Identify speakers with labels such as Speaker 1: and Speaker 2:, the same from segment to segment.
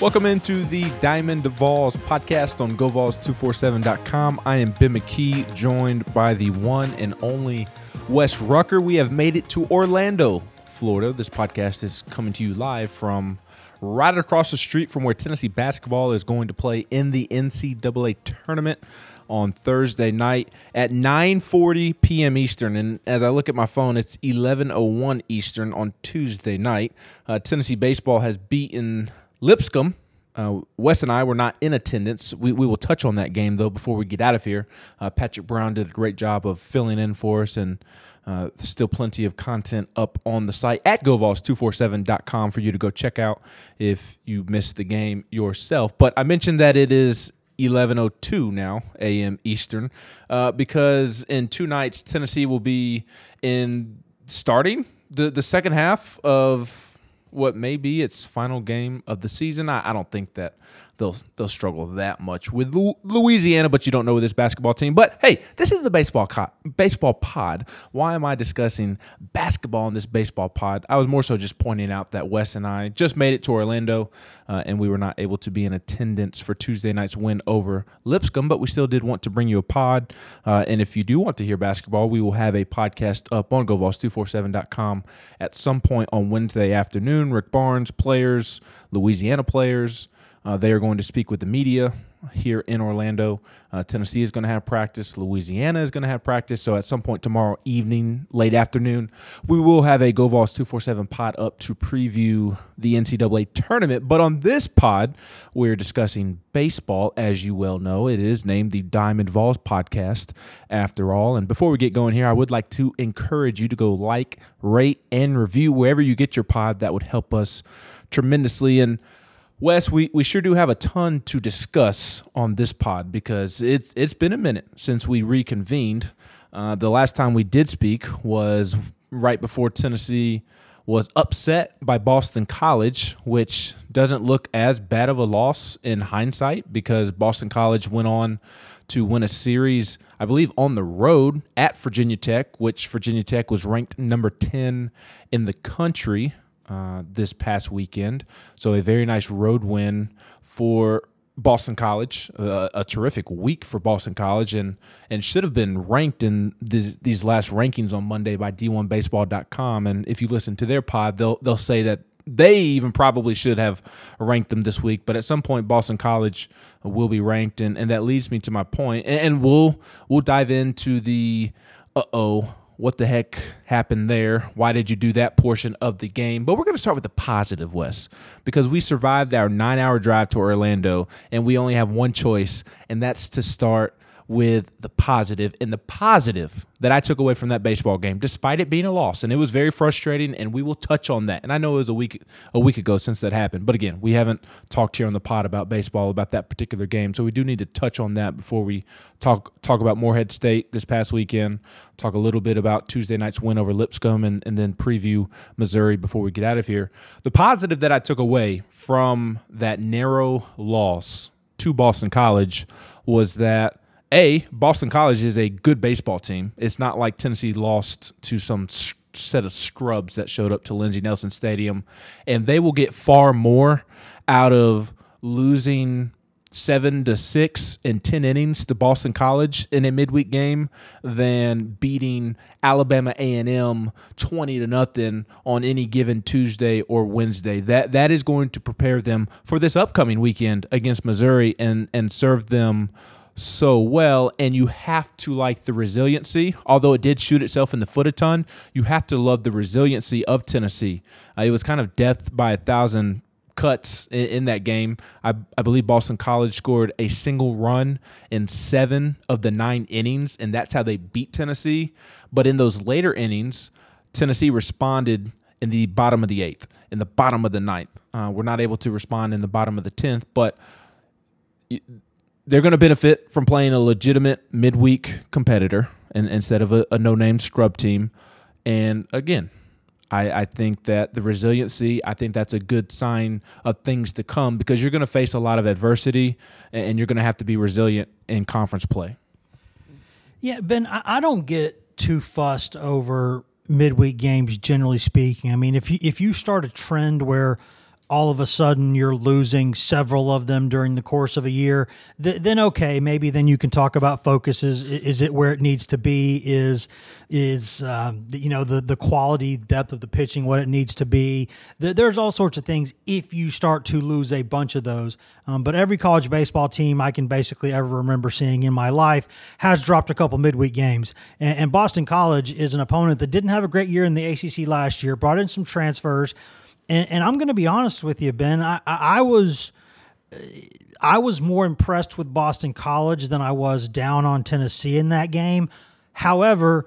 Speaker 1: Welcome into the Diamond Vols podcast on GoVols247.com. I am Ben McKee, joined by the one and only Wes Rucker. We have made it to Orlando, Florida. This podcast is coming to you live from right across the street from where Tennessee basketball is going to play in the NCAA tournament on Thursday night at 9:40 p.m. Eastern. And as I look at my phone, it's 11:01 Eastern on Tuesday night. Uh, Tennessee baseball has beaten Lipscomb. Uh, Wes and I were not in attendance. We, we will touch on that game though before we get out of here. Uh, Patrick Brown did a great job of filling in for us, and uh, still plenty of content up on the site at govols247.com for you to go check out if you missed the game yourself. But I mentioned that it is 11:02 now a.m. Eastern uh, because in two nights Tennessee will be in starting the the second half of what may be its final game of the season. I, I don't think that they'll they'll struggle that much with Louisiana, but you don't know with this basketball team. But hey, this is the baseball co- baseball pod. Why am I discussing basketball in this baseball pod? I was more so just pointing out that Wes and I just made it to Orlando, uh, and we were not able to be in attendance for Tuesday night's win over Lipscomb, but we still did want to bring you a pod. Uh, and if you do want to hear basketball, we will have a podcast up on GoVols247.com at some point on Wednesday afternoon. Rick Barnes, players, Louisiana players. Uh, they are going to speak with the media here in Orlando. Uh, Tennessee is going to have practice. Louisiana is going to have practice. So at some point tomorrow evening, late afternoon, we will have a GoVols 247 pod up to preview the NCAA tournament. But on this pod, we're discussing baseball. As you well know, it is named the Diamond Vols podcast after all. And before we get going here, I would like to encourage you to go like, rate, and review wherever you get your pod. That would help us tremendously. And Wes, we, we sure do have a ton to discuss on this pod because it's it's been a minute since we reconvened. Uh, the last time we did speak was right before Tennessee was upset by Boston College, which doesn't look as bad of a loss in hindsight because Boston College went on to win a series, I believe, on the road at Virginia Tech, which Virginia Tech was ranked number 10 in the country uh, this past weekend. So a very nice road win for Boston College, uh, a terrific week for Boston College, and and should have been ranked in these, these last rankings on Monday by D1Baseball.com. And if you listen to their pod, they'll they'll say that they even probably should have ranked them this week. But at some point, Boston College will be ranked, and, and that leads me to my point. And, and we'll we'll dive into the uh oh what the heck happened there? Why did you do that portion of the game? But we're going to start with the positive, Wes, because we survived our nine hour drive to Orlando and we only have one choice, and that's to start with the positive. And the positive that I took away from that baseball game, despite it being a loss, and it was very frustrating, and we will touch on that. And I know it was a week a week ago since that happened, but again, we haven't talked here on the pod about baseball about that particular game, so we do need to touch on that before we talk talk about Morehead State this past weekend. Talk a little bit about Tuesday night's win over Lipscomb, and, and then preview Missouri before we get out of here. The positive that I took away from that narrow loss to Boston College was that a Boston College is a good baseball team. It's not like Tennessee lost to some set of scrubs that showed up to Lindsey Nelson Stadium, and they will get far more out of losing seven to six in 10 innings to Boston College in a midweek game than beating Alabama A&M 20 to nothing on any given Tuesday or Wednesday. That that is going to prepare them for this upcoming weekend against Missouri and and serve them so well, and you have to like the resiliency. Although it did shoot itself in the foot a ton, you have to love the resiliency of Tennessee. Uh, it was kind of death by a thousand cuts in, in, that game. I, I believe Boston College scored a single run in seven of the nine innings, and that's how they beat Tennessee. But in those later innings, Tennessee responded in the bottom of the eighth, in the bottom of the ninth. Uh, we're not able to respond in the bottom of the tenth, but they're going to benefit from playing a legitimate midweek competitor and, instead of a, a no-name scrub team. And again, I, I, think that the resiliency, I think that's a good sign of things to come because you're going to face a lot of adversity and you're going to have to be resilient in conference play.
Speaker 2: Yeah, Ben, I, don't get too fussed over midweek games, generally speaking. I mean, if you if you start a trend where all of a sudden you're losing several of them during the course of a year, th- then okay, maybe then you can talk about focuses. Is it where it needs to be? Is is um, you know the the quality depth of the pitching what it needs to be? There's all sorts of things if you start to lose a bunch of those. Um, but every college baseball team I can basically ever remember seeing in my life has dropped a couple midweek games. And, and Boston College is an opponent that didn't have a great year in the ACC last year, brought in some transfers and, and I'm going to be honest with you, Ben. I, I, was. I was more impressed with Boston College than I was down on Tennessee in that game. However,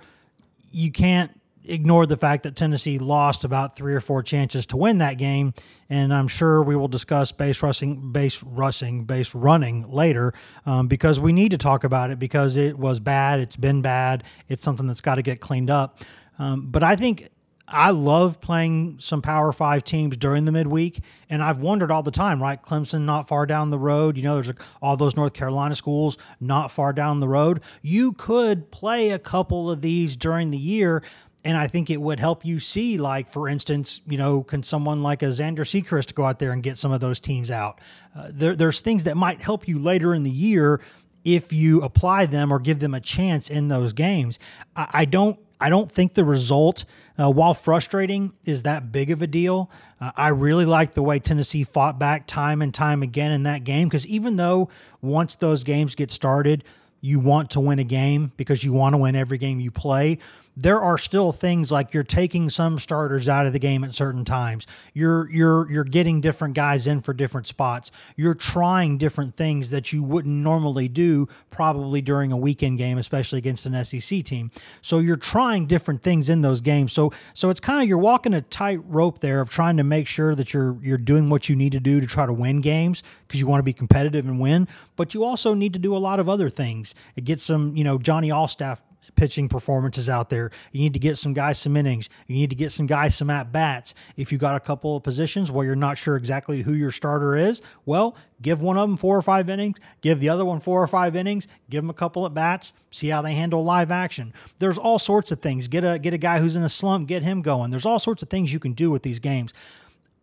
Speaker 2: you can't ignore the fact that Tennessee lost about three or four chances to win that game, and I'm sure we will discuss base rushing, base rushing, base running later um, because we need to talk about it because it was bad. It's been bad. It's something that's got to get cleaned up. Um, but I think I love playing some Power Five teams during the midweek, and I've wondered all the time. Right, Clemson not far down the road. You know, there's all those North Carolina schools not far down the road. You could play a couple of these during the year, and I think it would help you see, like for instance, you know, can someone like a Zander Sechrist go out there and get some of those teams out? Uh, there, there's things that might help you later in the year if you apply them or give them a chance in those games. I, I don't I don't think the result, uh, while frustrating, is that big of a deal. Uh, I really like the way Tennessee fought back time and time again in that game because even though once those games get started, you want to win a game because you want to win every game you play there are still things like you're taking some starters out of the game at certain times. You're you're you're getting different guys in for different spots. You're trying different things that you wouldn't normally do probably during a weekend game, especially against an SEC team. So you're trying different things in those games. So so it's kind of you're walking a tight rope there of trying to make sure that you're you're doing what you need to do to try to win games because you want to be competitive and win, but you also need to do a lot of other things. Get some, you know, Johnny Allstaff pitching performances out there. You need to get some guys some innings. You need to get some guys some at bats. If you got a couple of positions where you're not sure exactly who your starter is, well, give one of them four or five innings, give the other one four or five innings, give them a couple at bats, see how they handle live action. There's all sorts of things. Get a get a guy who's in a slump, get him going. There's all sorts of things you can do with these games.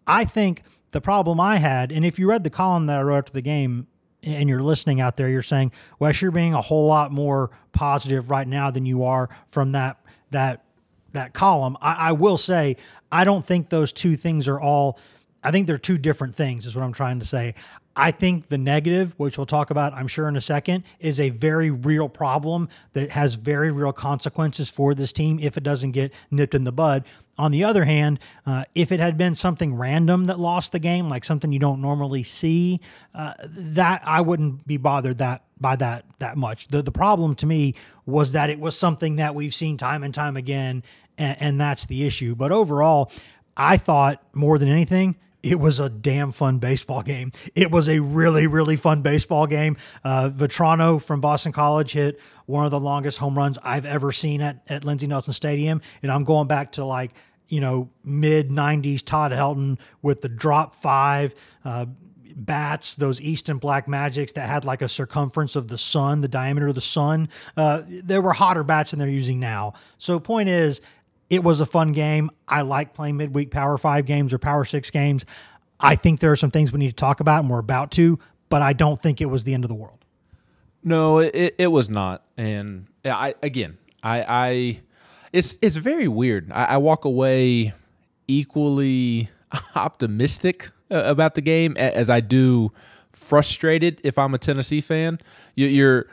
Speaker 2: I think the problem I had, and if you read the column that I wrote after the game, and you're listening out there, you're saying, Wes, you're being a whole lot more positive right now than you are from that that that column. I, I will say, I don't think those two things are all. I think they're two different things. Is what I'm trying to say. I think the negative, which we'll talk about, I'm sure in a second, is a very real problem that has very real consequences for this team if it doesn't get nipped in the bud. On the other hand, uh, if it had been something random that lost the game, like something you don't normally see, uh, that I wouldn't be bothered that by that that much. The the problem to me was that it was something that we've seen time and time again, and, and that's the issue. But overall, I thought more than anything, it was a damn fun baseball game. It was a really, really fun baseball game. Uh, Vatrano from Boston College hit one of the longest home runs I've ever seen at, at Lindsey Nelson Stadium. And I'm going back to like you know, mid 90s Todd Helton with the drop five. Uh, bats, those Easton Black Magics that had like a circumference of the sun, the diameter of the sun. Uh, there were hotter bats than they're using now. So, point is, it was a fun game. I like playing midweek Power Five games or Power Six games. I think there are some things we need to talk about, and we're about to, but I don't think it was the end of the world.
Speaker 1: No, it, it was not. And I again, I, I it's it's very weird. I, I walk away equally optimistic uh, about the game as I do frustrated if I'm a Tennessee fan. You, you're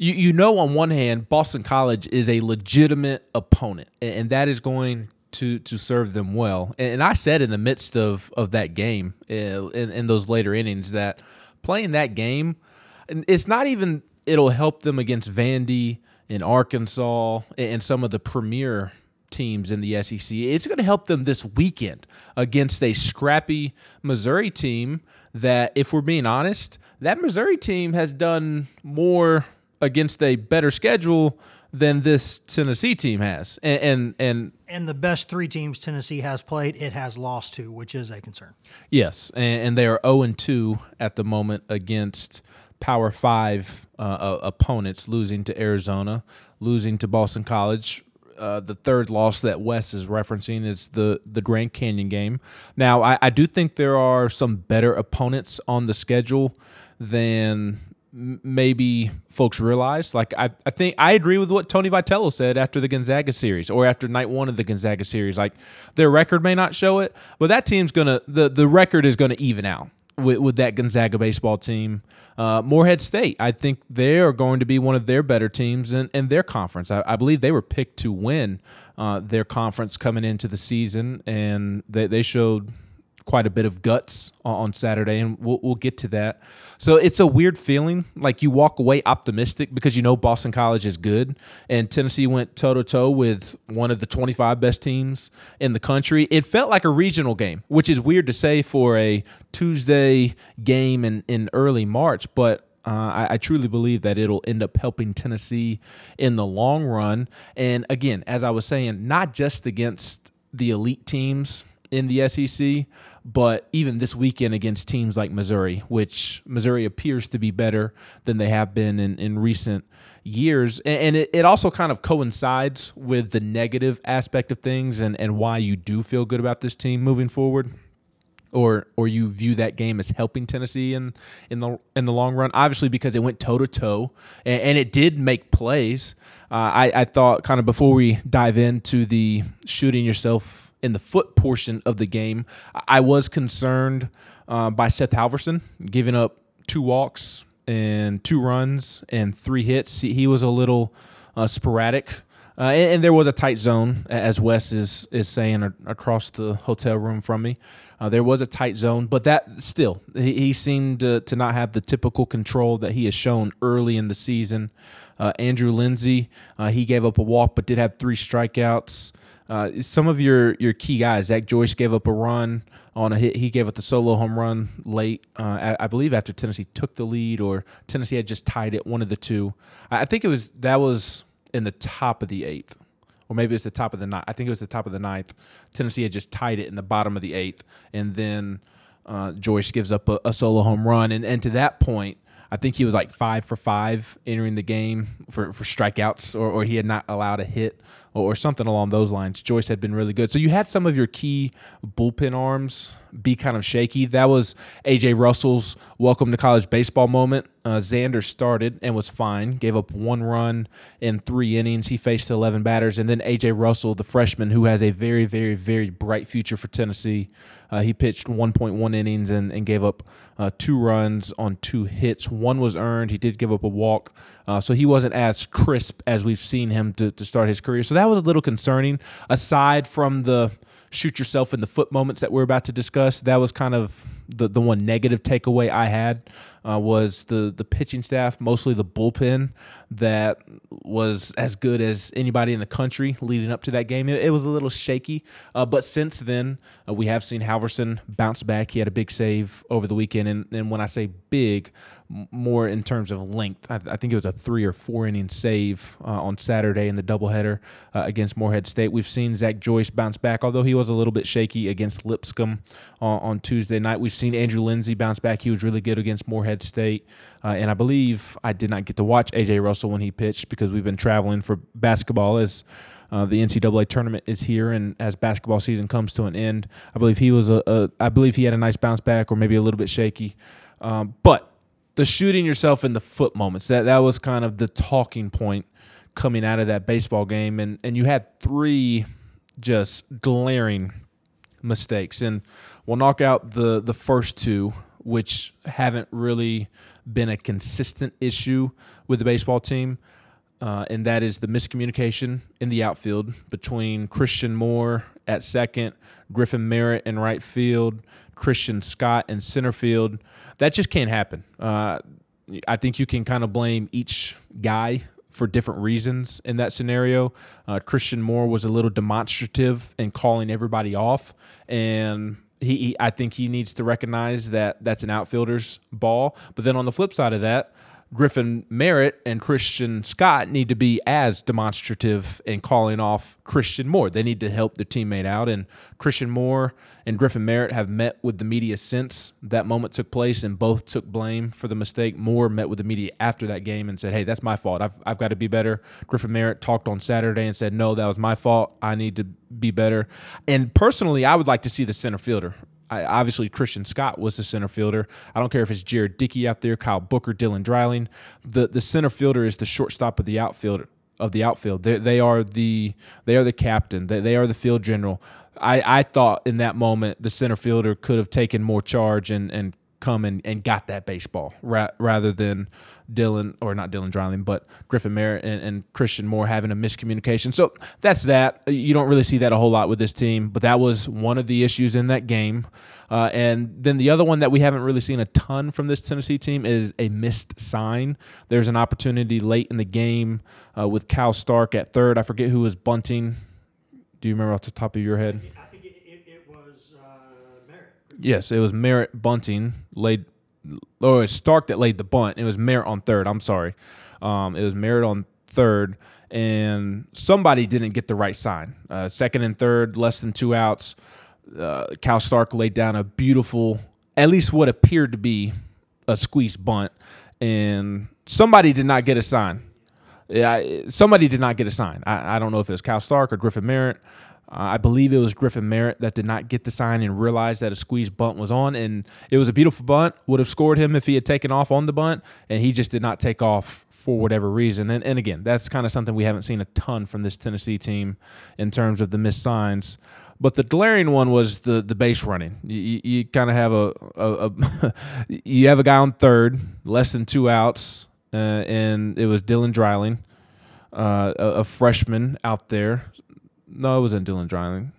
Speaker 1: you you know on one hand Boston College is a legitimate opponent, and, and that is going to to serve them well. And, and I said in the midst of of that game uh, in, in those later innings that playing that game, it's not even it'll help them against Vandy in Arkansas and some of the premier teams in the SEC. It's going to help them this weekend against a scrappy Missouri team that, if we're being honest, that Missouri team has done more against a better schedule than this Tennessee team has. And and and,
Speaker 2: and the best three teams Tennessee has played, it has lost to, which is a concern.
Speaker 1: Yes, and, and they are 0 and 2 at the moment against Power 5 uh, opponents, losing to Arizona, losing to Boston College, uh, the third loss that Wes is referencing is the the Grand Canyon game. Now, I, I do think there are some better opponents on the schedule than maybe folks realize. Like I, I think I agree with what Tony Vitello said after the Gonzaga series or after night one of the Gonzaga series. Like their record may not show it, but that team's gonna the the record is gonna even out with, with that Gonzaga baseball team. Uh, Morehead State, I think they are going to be one of their better teams in, in their conference. I, I believe they were picked to win uh, their conference coming into the season, and they, they showed quite a bit of guts on Saturday, and we'll, we'll get to that. So it's a weird feeling. Like you walk away optimistic because you know Boston College is good, and Tennessee went toe to toe with one of the 25 best teams in the country. It felt like a regional game, which is weird to say for a Tuesday game in, in early March, but uh, I, I, truly believe that it'll end up helping Tennessee in the long run. And again, as I was saying, not just against the elite teams in the SEC, but even this weekend against teams like Missouri, which Missouri appears to be better than they have been in, in recent years. And it, it also kind of coincides with the negative aspect of things and, and why you do feel good about this team moving forward. Or, or you view that game as helping Tennessee in, in the in the long run. Obviously, because it went toe to toe, and it did make plays. Uh, I, I thought kind of before we dive into the shooting yourself in the foot portion of the game. I was concerned uh, by Seth Halvorsen giving up two walks and two runs and three hits. He, was a little uh, sporadic. Uh, and, and, there was a tight zone, as Wes is is saying across the hotel room from me. Uh, there was a tight zone, but that still, he, he seemed to, to, not have the typical control that he has shown early in the season. Uh, Andrew Lindsey, uh, he gave up a walk, but did have three strikeouts. Uh, some of your your key guys, Zach Joyce gave up a run on a hit. He gave up the solo home run late, uh, I, believe, after Tennessee took the lead, or Tennessee had just tied it. One of the two. I think it was that was in the top of the eighth, or maybe it's the top of the ninth. I think it was the top of the ninth. Tennessee had just tied it in the bottom of the eighth, and then uh, Joyce gives up a, a solo home run, and and to that point. I think he was like five for five entering the game for, for strikeouts, or, or he had not allowed a hit or, something along those lines. Joyce had been really good. So you had some of your key bullpen arms be kind of shaky. That was AJ Russell's welcome to college baseball moment. Uh, Zander started and was fine, gave up one run in three innings. He faced 11 batters. And then AJ Russell, the freshman, who has a very, very, very bright future for Tennessee, uh, he pitched 1.1 innings and, and gave up uh, two runs on two hits. One was earned. He did give up a walk. Uh, so he wasn't as crisp as we've seen him to, to start his career. So that was a little concerning, aside from the shoot yourself in the foot moments that we're about to discuss. That was kind of the, the one negative takeaway I had uh, was the the pitching staff, mostly the bullpen, that was as good as anybody in the country leading up to that game. It, it was a little shaky, uh, but since then uh, we have seen Halvorsen bounce back. He had a big save over the weekend, and, and when I say big, more in terms of length. I, I, think it was a three or four inning save uh, on Saturday in the doubleheader uh, against Morehead State. We've seen Zach Joyce bounce back, although he was a little bit shaky against Lipscomb on, on Tuesday night. We've seen Andrew Lindsey bounce back. He was really good against Morehead State. Uh, and I believe I did not get to watch AJ Russell when he pitched because we've been traveling for basketball as. Uh, the NCAA tournament is here, and as basketball season comes to an end, I believe he was a, a I believe he had a nice bounce back, or maybe a little bit shaky. Um, but the shooting yourself in the foot moments that that was kind of the talking point coming out of that baseball game and and you had three just glaring mistakes and we'll knock out the the first two which haven't really been a consistent issue with the baseball team. Uh, and that is the miscommunication in the outfield between Christian Moore at second, Griffin Merritt in right field, Christian Scott in center field. That just can't happen. Uh, I think you can kind of blame each guy for different reasons in that scenario. Uh, Christian Moore was a little demonstrative in calling everybody off, and he, he, I think he needs to recognize that that's an outfielder's ball. But then on the flip side of that, Griffin Merritt and Christian Scott need to be as demonstrative in calling off Christian Moore. They need to help their teammate out. And Christian Moore and Griffin Merritt have met with the media since that moment took place, and both took blame for the mistake. Moore met with the media after that game and said, Hey, that's my fault. I've, I've got to be better. Griffin Merritt talked on Saturday and said, No, that was my fault. I need to be better. And personally, I would like to see the center fielder I, obviously Christian Scott was the center fielder. I don't care if it's Jared Dickey out there, Kyle Booker, Dylan Dreiling. The the center fielder is the shortstop of the outfield of the outfield. They, they are the they are the captain. They, they are the field general. I, I thought in that moment the center fielder could have taken more charge and, and come and, and got that baseball ra- rather than Dylan or not Dylan Dreiling, but Griffin Merritt and, and, Christian Moore having a miscommunication. So that's that. You don't really see that a whole lot with this team, but that was one of the issues in that game. Uh, and then the other one that we haven't really seen a ton from this Tennessee team is a missed sign. There's an opportunity late in the game uh, with Cal Stark at third. I forget who was bunting. Do you remember off the top of your head? Yes, it was Merritt bunting laid or it was Stark that laid the bunt. It was Merritt on third. I'm sorry. Um, it was Merritt on third, and somebody didn't get the right sign. Uh, second and third, less than two outs. Uh, Cal Stark laid down a beautiful, at least what appeared to be a squeeze bunt, and somebody did not get a sign. Yeah, somebody did not get a sign. I, I don't know if it was Cal Stark or Griffin Merritt. Uh, I believe it was Griffin Merritt that did not get the sign and realized that a squeeze bunt was on. And it was a beautiful bunt, would have scored him if he had taken off on the bunt. And he just did not take off for whatever reason. And, and again, that's kind of something we haven't seen a ton from this Tennessee team in terms of the missed signs. But the glaring one was the the base running. You, you kind of have a, a, a you have a guy on third, less than two outs, uh, and it was Dylan Dreiling, uh, a, a, freshman out there. No, it wasn't Dylan Dreiling.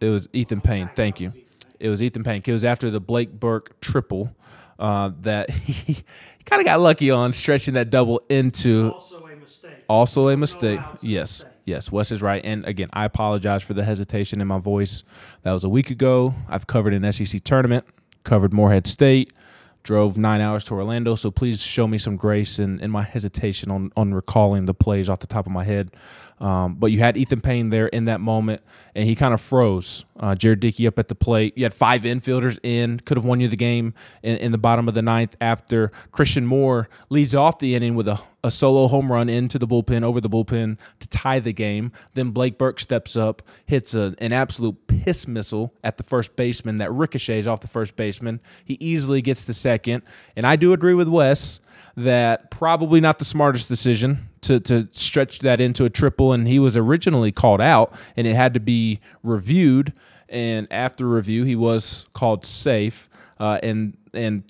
Speaker 1: It was Ethan Payne. Thank you. It was Ethan Payne. It was after the Blake Burke triple uh, that he kind of got lucky on stretching that double into.
Speaker 2: Also a mistake.
Speaker 1: Also a mistake. Yes. Yes, Wes is right. And again, I apologize for the hesitation in my voice. That was a week ago. I've covered an SEC tournament, covered Morehead State, drove nine hours to Orlando. So please show me some grace in, in my hesitation on, on recalling the plays off the top of my head. Um, but you had Ethan Payne there in that moment, and he kind of froze. Uh, Jared Dickey up at the plate. You had five infielders in, could have won you the game in, in the bottom of the ninth after Christian Moore leads off the inning with a, a solo home run into the bullpen, over the bullpen to tie the game. Then Blake Burke steps up, hits a, an absolute piss missile at the first baseman that ricochets off the first baseman. He easily gets the second. And I do agree with Wes that probably not the smartest decision to, to stretch that into a triple. And he was originally called out and it had to be reviewed. And after review, he was called safe. Uh, and, and,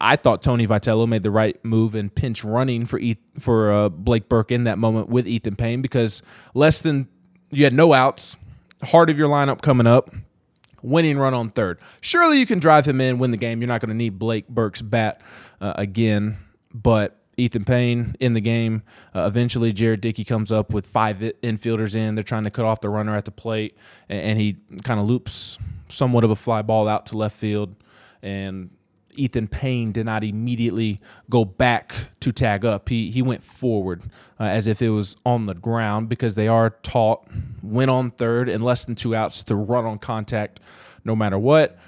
Speaker 1: I thought Tony Vitello made the right move in pinch running for for uh, Blake Burke in that moment with Ethan Payne because less than you had no outs, heart of your lineup coming up, winning run on third. Surely you can drive him in, win the game. You're not going to need Blake Burke's bat uh, again but Ethan Payne in the game. Uh, eventually, Jared Dickey comes up with five infielders in. They're trying to cut off the runner at the plate, and, and he kind of loops somewhat of a fly ball out to left field. And Ethan Payne did not immediately go back to tag up. He he went forward uh, as if it was on the ground because they are taught went on third and less than two outs to run on contact no matter what.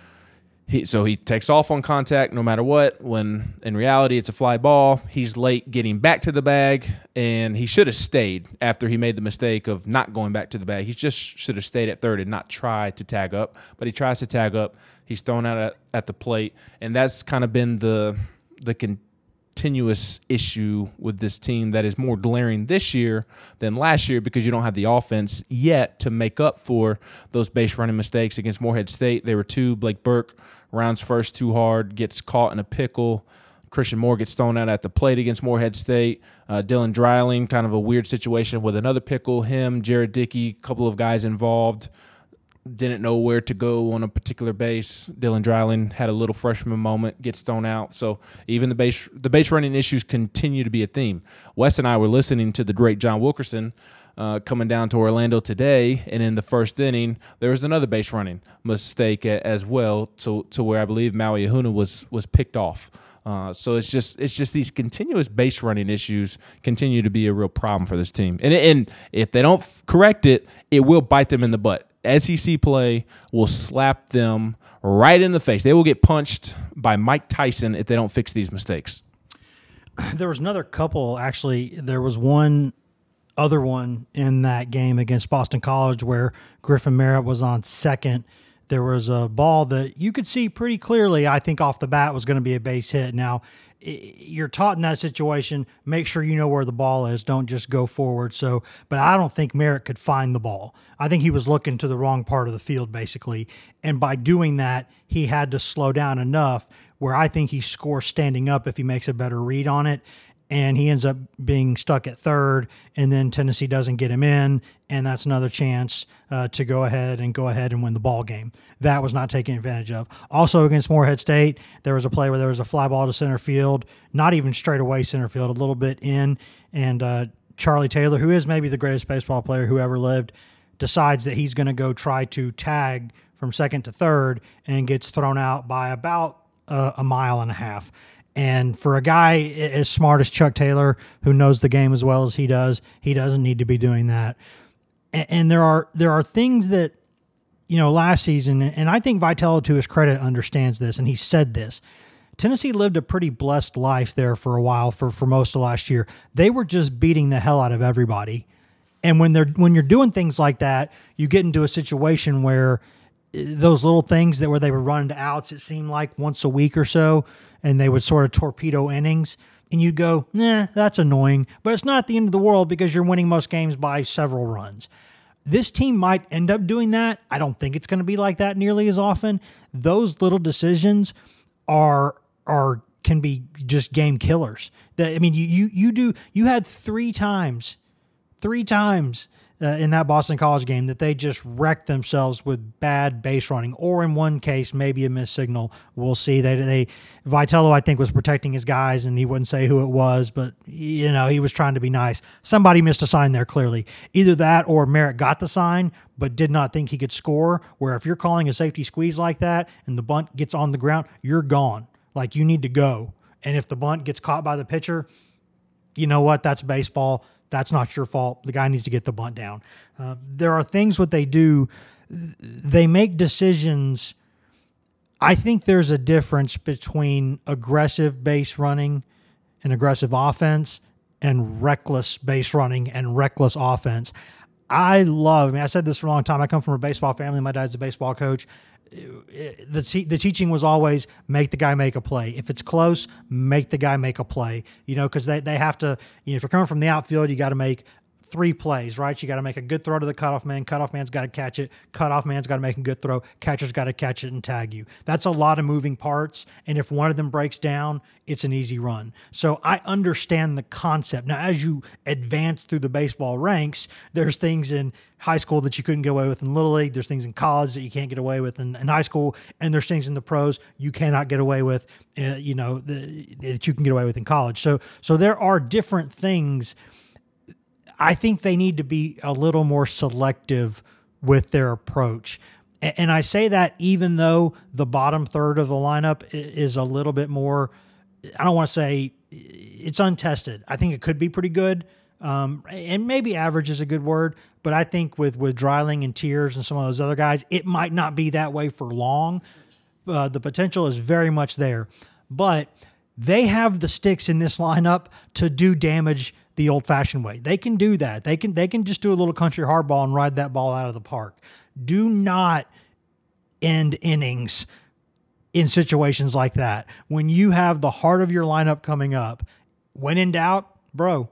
Speaker 1: He, so he takes off on contact no matter what. When in reality it's a fly ball, he's late getting back to the bag, and he should have stayed after he made the mistake of not going back to the bag. He just should have stayed at third and not try to tag up. But he tries to tag up. He's thrown out at, at the plate, and that's kind of been the the continuous issue with this team that is more glaring this year than last year because you don't have the offense yet to make up for those base running mistakes against Morehead State. They were two. Blake Burke rounds first too hard, gets caught in a pickle. Christian Moore gets thrown out at the plate against Morehead State. Uh, Dylan Dreiling, kind of a weird situation with another pickle. Him, Jared Dickey, couple of guys involved. Didn't know where to go on a particular base. Dylan Dreiling had a little freshman moment, gets thrown out. So even the base the base running issues continue to be a theme. Wes and I were listening to the great John Wilkerson uh, coming down to Orlando today, and in the first inning, there was another base running mistake as well, to to where I believe Maui Ahuna was was picked off. Uh, so it's just it's just these continuous base running issues continue to be a real problem for this team, and and if they don't correct it, it will bite them in the butt. SEC play will slap them right in the face. They will get punched by Mike Tyson if they don't fix these mistakes.
Speaker 2: There was another couple actually. There was one other one in that game against Boston College where Griffin Merritt was on second. There was a ball that you could see pretty clearly, I think, off the bat was going to be a base hit. Now, you're taught in that situation, make sure you know where the ball is. Don't just go forward. So, but I don't think Merritt could find the ball. I think he was looking to the wrong part of the field, basically. And by doing that, he had to slow down enough where I think he scores standing up if he makes a better read on it and he ends up being stuck at third, and then Tennessee doesn't get him in, and that's another chance uh, to go ahead and go ahead and win the ball game. That was not taken advantage of. Also against Morehead State, there was a play where there was a fly ball to center field, not even straight away center field, a little bit in, and uh, Charlie Taylor, who is maybe the greatest baseball player who ever lived, decides that he's going to go try to tag from second to third and gets thrown out by about uh, a mile and a half. And for a guy as smart as Chuck Taylor, who knows the game as well as he does, he doesn't need to be doing that. And, and there are there are things that you know last season, and I think Vitello, to his credit, understands this, and he said this. Tennessee lived a pretty blessed life there for a while for for most of last year. They were just beating the hell out of everybody. And when they're when you're doing things like that, you get into a situation where eh, those little things that where they were running to outs, it seemed like once a week or so, and they would sort of torpedo innings. And you'd go, nah, that's annoying. But it's not the end of the world because you're winning most games by several runs. This team might end up doing that. I don't think it's going to be like that nearly as often. Those little decisions are are can be just game killers. That I mean, you you you do you had three times, three times uh, in that Boston College game that they just wrecked themselves with bad base running, or in one case maybe a missed signal. We'll see. They they Vitello I think was protecting his guys, and he wouldn't say who it was, but you know he was trying to be nice. Somebody missed a sign there clearly. Either that or Merritt got the sign but did not think he could score. Where if you're calling a safety squeeze like that and the bunt gets on the ground, you're gone. Like you need to go. And if the bunt gets caught by the pitcher, you know what? That's baseball that's not your fault. The guy needs to get the bunt down. Uh, there are things what they do. They make decisions. I think there's a difference between aggressive base running and aggressive offense and reckless base running and reckless offense. I love, I mean, I said this for a long time. I come from a baseball family. My dad's a baseball coach the te- the teaching was always make the guy make a play. If it's close, make the guy make a play. You know, because they, they have to. You know, if you're coming from the outfield, you got to make three plays, right? You got to make a good throw to the cutoff man. Cutoff man's got to catch it. Cutoff man's got to make a good throw. Catcher's got to catch it and tag you. That's a lot of moving parts. And if one of them breaks down, it's an easy run. So I understand the concept. Now, as you advance through the baseball ranks, there's things in high school that you couldn't get away with in little league. There's things in college that you can't get away with in, in high school, and there's things in the pros you cannot get away with. Uh, you know the, that you can get away with in college. So so there are different things I think they need to be a little more selective with their approach. And I say that even though the bottom third of the lineup is a little bit more, I don't want to say it's untested. I think it could be pretty good. Um, and maybe average is a good word, but I think with with Dreiling and Tears and some of those other guys, it might not be that way for long. Uh, the potential is very much there, but they have the sticks in this lineup to do damage the old fashioned way. They can do that. They can they can just do a little country hardball and ride that ball out of the park. Do not end innings in situations like that. When you have the heart of your lineup coming up, when in doubt, bro,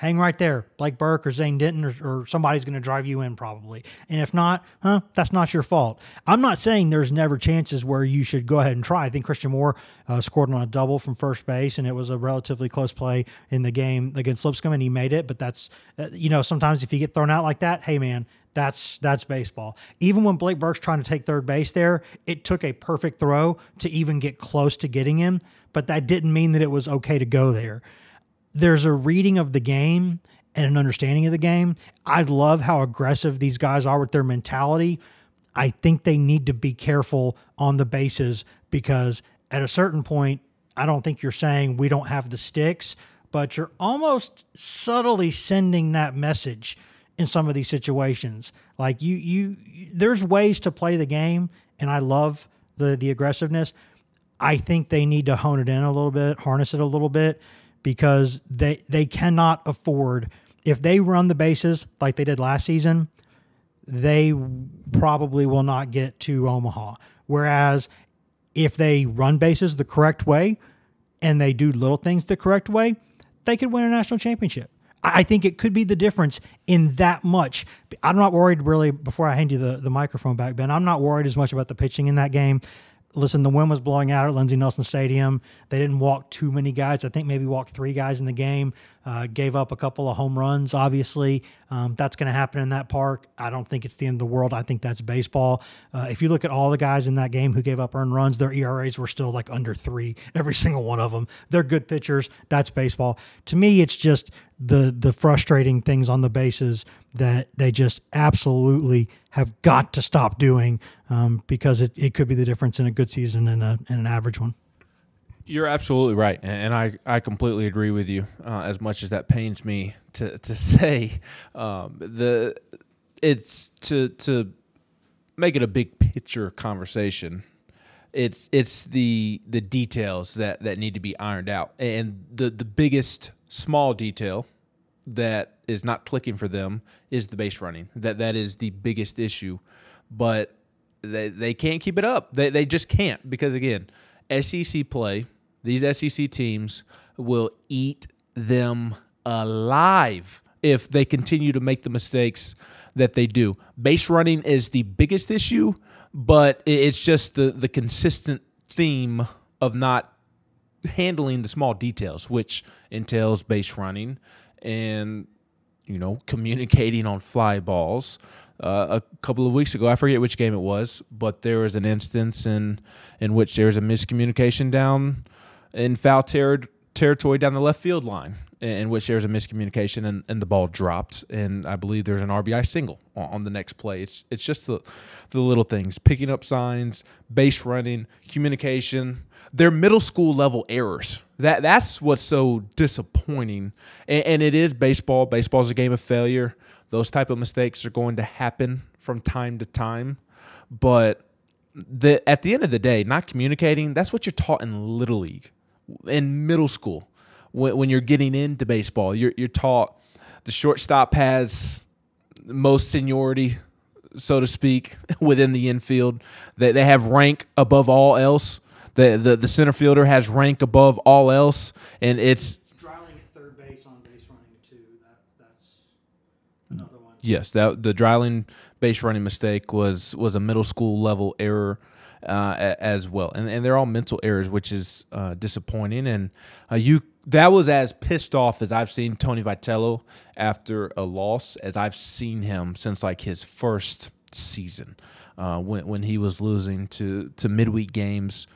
Speaker 2: hang right there. Blake Burke or Zane Denton or, or somebody's going to drive you in probably. And if not, huh, that's not your fault. I'm not saying there's never chances where you should go ahead and try. I think Christian Moore uh, scored on a double from first base, and it was a relatively close play in the game against Lipscomb, and he made it. But that's, uh, you know, sometimes if you get thrown out like that, hey, man, that's that's baseball. Even when Blake Burke's trying to take third base there, it took a perfect throw to even get close to getting him, but that didn't mean that it was okay to go there. There's a reading of the game and an understanding of the game. I love how aggressive these guys are with their mentality. I think they need to be careful on the bases because at a certain point, I don't think you're saying we don't have the sticks, but you're almost subtly sending that message in some of these situations. Like you, you, there's ways to play the game, and I love the the aggressiveness. I think they need to hone it in a little bit, harness it a little bit, because they they cannot afford if they run the bases like they did last season. They probably will not get to Omaha. Whereas if they run bases the correct way and they do little things the correct way, they could win a national championship. I think it could be the difference in that much. I'm not worried really before I hand you the, the microphone back, Ben. I'm not worried as much about the pitching in that game. Listen, the wind was blowing out at Lindsey Nelson Stadium. They didn't walk too many guys. I think maybe walked three guys in the game. Uh, gave up a couple of home runs. Obviously, um, that's going to happen in that park. I don't think it's the end of the world. I think that's baseball. Uh, if you look at all the guys in that game who gave up earned runs, their ERAs were still like under three. Every single one of them. They're good pitchers. That's baseball. To me, it's just the the frustrating things on the bases that they just absolutely have got to stop doing um, because it, it could be the difference in a good season and, a, and an average one.
Speaker 1: You're absolutely right, and I, I completely agree with you. Uh, as much as that pains me to to say, um, the it's to to make it a big picture conversation. It's it's the the details that, that need to be ironed out, and the the biggest small detail that is not clicking for them is the base running. That that is the biggest issue, but they they can't keep it up. They they just can't because again, SEC play, these SEC teams will eat them alive if they continue to make the mistakes that they do. Base running is the biggest issue, but it's just the the consistent theme of not handling the small details, which entails base running and you know communicating on fly balls. Uh, a couple of weeks ago, I forget which game it was, but there was an instance in in which there was a miscommunication down in foul ter- territory down the left field line, in which there was a miscommunication and, and the ball dropped, and I believe there's an RBI single on, on the next play. It's it's just the the little things, picking up signs, base running, communication. They're middle school level errors. That that's what's so disappointing, and, and it is baseball. Baseball is a game of failure. Those type of mistakes are going to happen from time to time, but the at the end of the day, not communicating. That's what you're taught in little league, in middle school, when, when you're getting into baseball. You're you're taught the shortstop has most seniority, so to speak, within the infield. They they have rank above all else. The, the the center fielder has rank above all else, and it's
Speaker 2: Dreiling at third base on base running too. That, that's another one.
Speaker 1: Yes, that the Dreiling base running mistake was was a middle school level error uh, as well, and and they're all mental errors, which is uh, disappointing. And uh, you that was as pissed off as I've seen Tony Vitello after a loss as I've seen him since like his first season uh, when when he was losing to to midweek games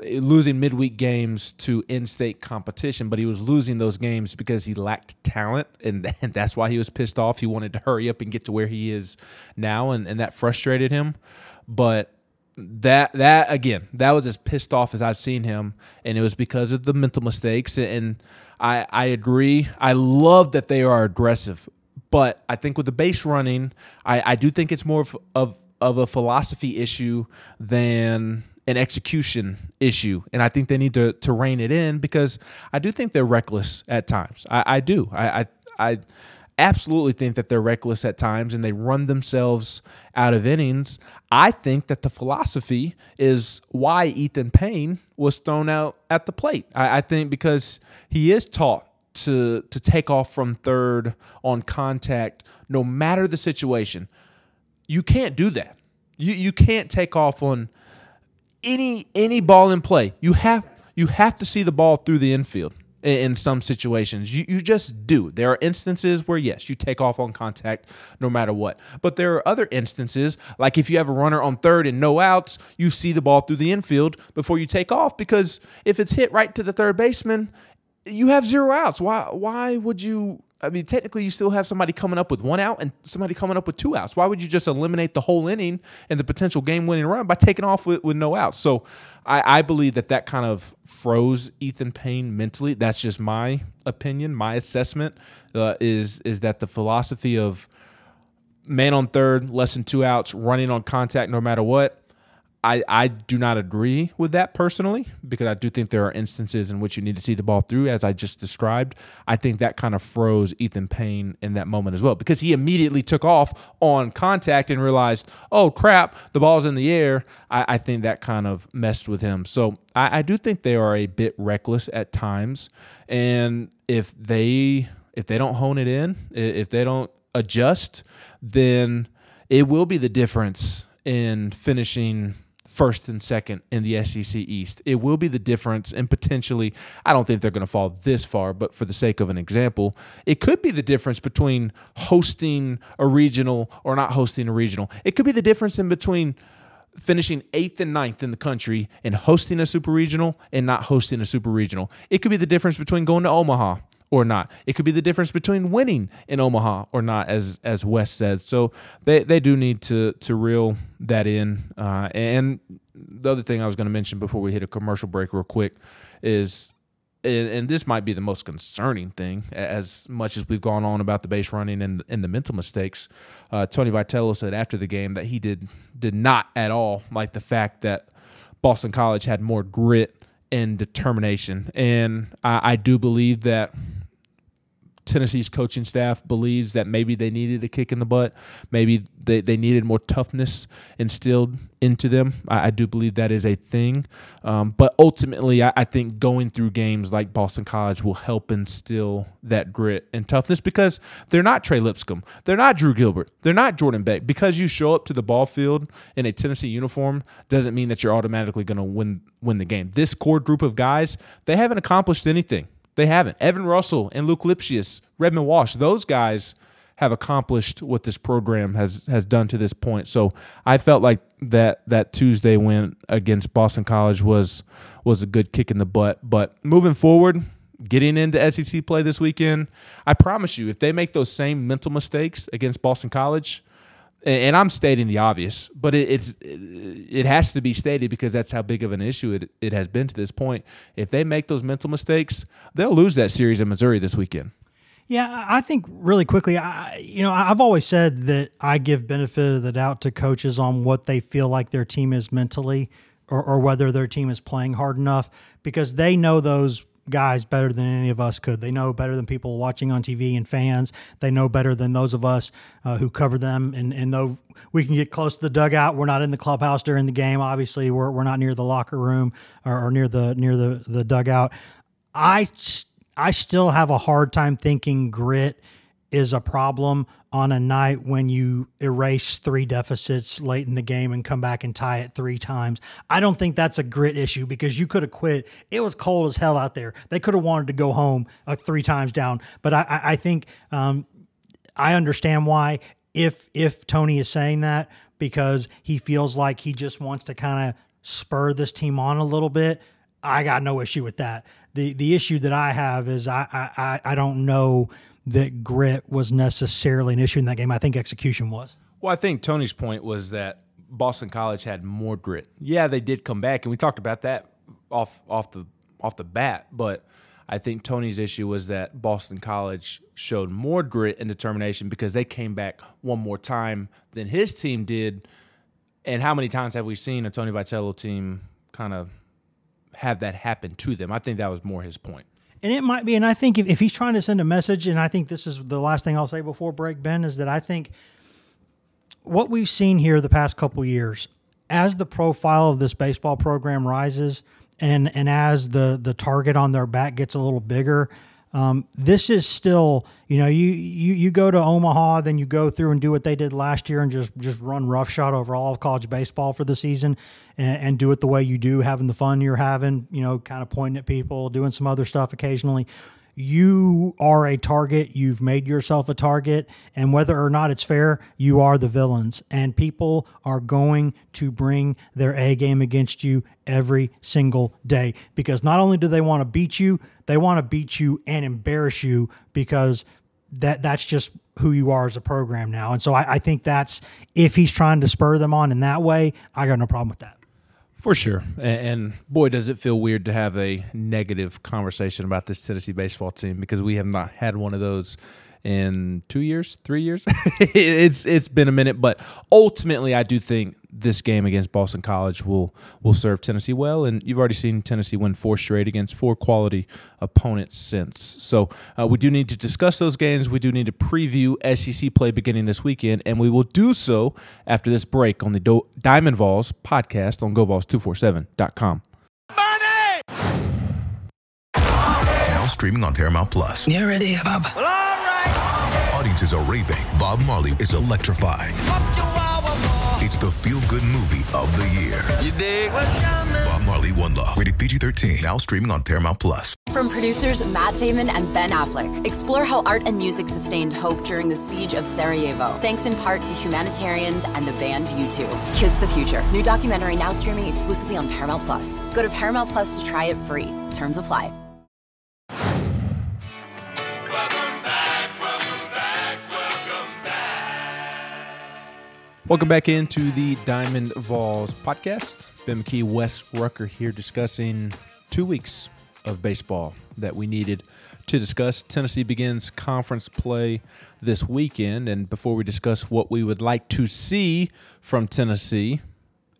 Speaker 1: losing midweek games to in-state competition, but he was losing those games because he lacked talent, and, and that's why he was pissed off. He wanted to hurry up and get to where he is now, and, and that frustrated him. But that that again, that was as pissed off as I've seen him, and it was because of the mental mistakes. And I I agree. I love that they are aggressive, but I think with the base running, I, I do think it's more of, of of a philosophy issue than an execution issue. And I think they need to to rein it in because I do think they're reckless at times. I, I do. I, I I absolutely think that they're reckless at times and they run themselves out of innings. I think that the philosophy is why Ethan Payne was thrown out at the plate. I, I think because he is taught to to take off from third on contact no matter the situation. You can't do that. You you can't take off on any any ball in play. You have you have to see the ball through the infield in, some situations. You you just do. There are instances where yes, you take off on contact no matter what. But there are other instances like if you have a runner on third and no outs, you see the ball through the infield before you take off because if it's hit right to the third baseman, you have zero outs. Why why would you I mean, technically, you still have somebody coming up with one out and somebody coming up with two outs. Why would you just eliminate the whole inning and the potential game-winning run by taking off with, with no outs? So, I, I believe that that kind of froze Ethan Payne mentally. That's just my opinion, my assessment uh, is is that the philosophy of man on third, less than two outs, running on contact no matter what I, I do not agree with that personally because I do think there are instances in which you need to see the ball through, as I just described. I think that kind of froze Ethan Payne in that moment as well because he immediately took off on contact and realized, oh crap, the ball's in the air. I, I think that kind of messed with him. So I, I do think they are a bit reckless at times, and if they if they don't hone it in, if they don't adjust, then it will be the difference in finishing first and second in the SEC East. It will be the difference, and potentially, I don't think they're going to fall this far, but for the sake of an example, it could be the difference between hosting a regional or not hosting a regional. It could be the difference in between finishing eighth and ninth in the country and hosting a super regional and not hosting a super regional. It could be the difference between going to Omaha or not. It could be the difference between winning in Omaha or not, as as Wes said. So they, they do need to to reel that in. Uh, and the other thing I was going to mention before we hit a commercial break, real quick, is and, and, this might be the most concerning thing, as much as we've gone on about the base running and and the mental mistakes. Uh, Tony Vitello said after the game that he did did not at all like the fact that Boston College had more grit and determination, and I, I do believe that Tennessee's coaching staff believes that maybe they needed a kick in the butt. Maybe they, they needed more toughness instilled into them. I, I do believe that is a thing. Um, but ultimately, I, I, think going through games like Boston College will help instill that grit and toughness because they're not Trey Lipscomb. They're not Drew Gilbert. They're not Jordan Beck. Because you show up to the ball field in a Tennessee uniform doesn't mean that you're automatically going to win win the game. This core group of guys, they haven't accomplished anything. They haven't. Evan Russell and Luc Lipcius, Redmond Walsh, those guys have accomplished what this program has has done to this point. So I felt like that that Tuesday win against Boston College was was a good kick in the butt. But moving forward, getting into SEC play this weekend, I promise you, if they make those same mental mistakes against Boston College, and I'm stating the obvious, but it, it's it has to be stated because that's how big of an issue it, it has been to this point. If they make those mental mistakes, they'll lose that series in Missouri this weekend.
Speaker 2: Yeah, I think really quickly, I you know I've always said that I give benefit of the doubt to coaches on what they feel like their team is mentally, or, or whether their team is playing hard enough because they know those guys better than any of us could. They know better than people watching on TV and fans. They know better than those of us uh, who cover them and, and know we can get close to the dugout. We're not in the clubhouse during the game. Obviously, we're, we're not near the locker room or, or near the near the, the dugout. I I still have a hard time thinking grit is a problem on a night when you erase three deficits late in the game and come back and tie it three times. I don't think that's a grit issue because you could have quit. It was cold as hell out there. They could have wanted to go home uh, three times down. But I, I think um, I understand why if if Tony is saying that because he feels like he just wants to kind of spur this team on a little bit. I got no issue with that. the The issue that I have is I I, I don't know that grit was necessarily an issue in that game. I think execution was.
Speaker 1: Well, I think Tony's point was that Boston College had more grit. Yeah, they did come back, and we talked about that off off the off the bat. But I think Tony's issue was that Boston College showed more grit and determination because they came back one more time than his team did. And how many times have we seen a Tony Vitello team kind of have that happen to them? I think that was more his point.
Speaker 2: And it might be, and I think if, if he's trying to send a message, and I think this is the last thing I'll say before break, Ben, is that I think what we've seen here the past couple years, as the profile of this baseball program rises, and and as the the target on their back gets a little bigger, Um, this is still, you know, you, you you go to Omaha, then you go through and do what they did last year and just just run roughshod over all of college baseball for the season, and, and do it the way you do, having the fun you're having, you know, kind of pointing at people, doing some other stuff occasionally you are a target. You've made yourself a target. And whether or not it's fair, you are the villains. And people are going to bring their A game against you every single day because not only do they want to beat you, they want to beat you and embarrass you because that that's just who you are as a program now. And so I, I think that's if he's trying to spur them on in that way, I got no problem with that.
Speaker 1: For sure. And, boy, does it feel weird to have a negative conversation about this Tennessee baseball team because we have not had one of those in two years, three years. it's it's been a minute, but ultimately, I do think this game against Boston College will will serve Tennessee well, and you've already seen Tennessee win four straight against four quality opponents since. So uh, we do need to discuss those games. We do need to preview SEC play beginning this weekend, and we will do so after this break on the Do- Diamond Vols podcast on GoVols247.com.
Speaker 3: Now streaming on Paramount Plus.
Speaker 4: You ready, Bob?
Speaker 3: Audiences are raving. Bob Marley is electrifying. It's the feel-good movie of the year.
Speaker 4: You dig?
Speaker 3: Bob Marley One Love. Rated PG-13. Now streaming on Paramount Plus.
Speaker 5: From producers Matt Damon and Ben Affleck, explore how art and music sustained hope during the siege of Sarajevo, thanks in part to humanitarians and the band U2. Kiss the Future. New documentary now streaming exclusively on Paramount Plus. Go to Paramount Plus to try it free. Terms apply.
Speaker 1: Welcome back into the Diamond Vols podcast. Ben McKee, Wes Rucker here discussing two weeks of baseball that we needed to discuss. Tennessee begins conference play this weekend. And before we discuss what we would like to see from Tennessee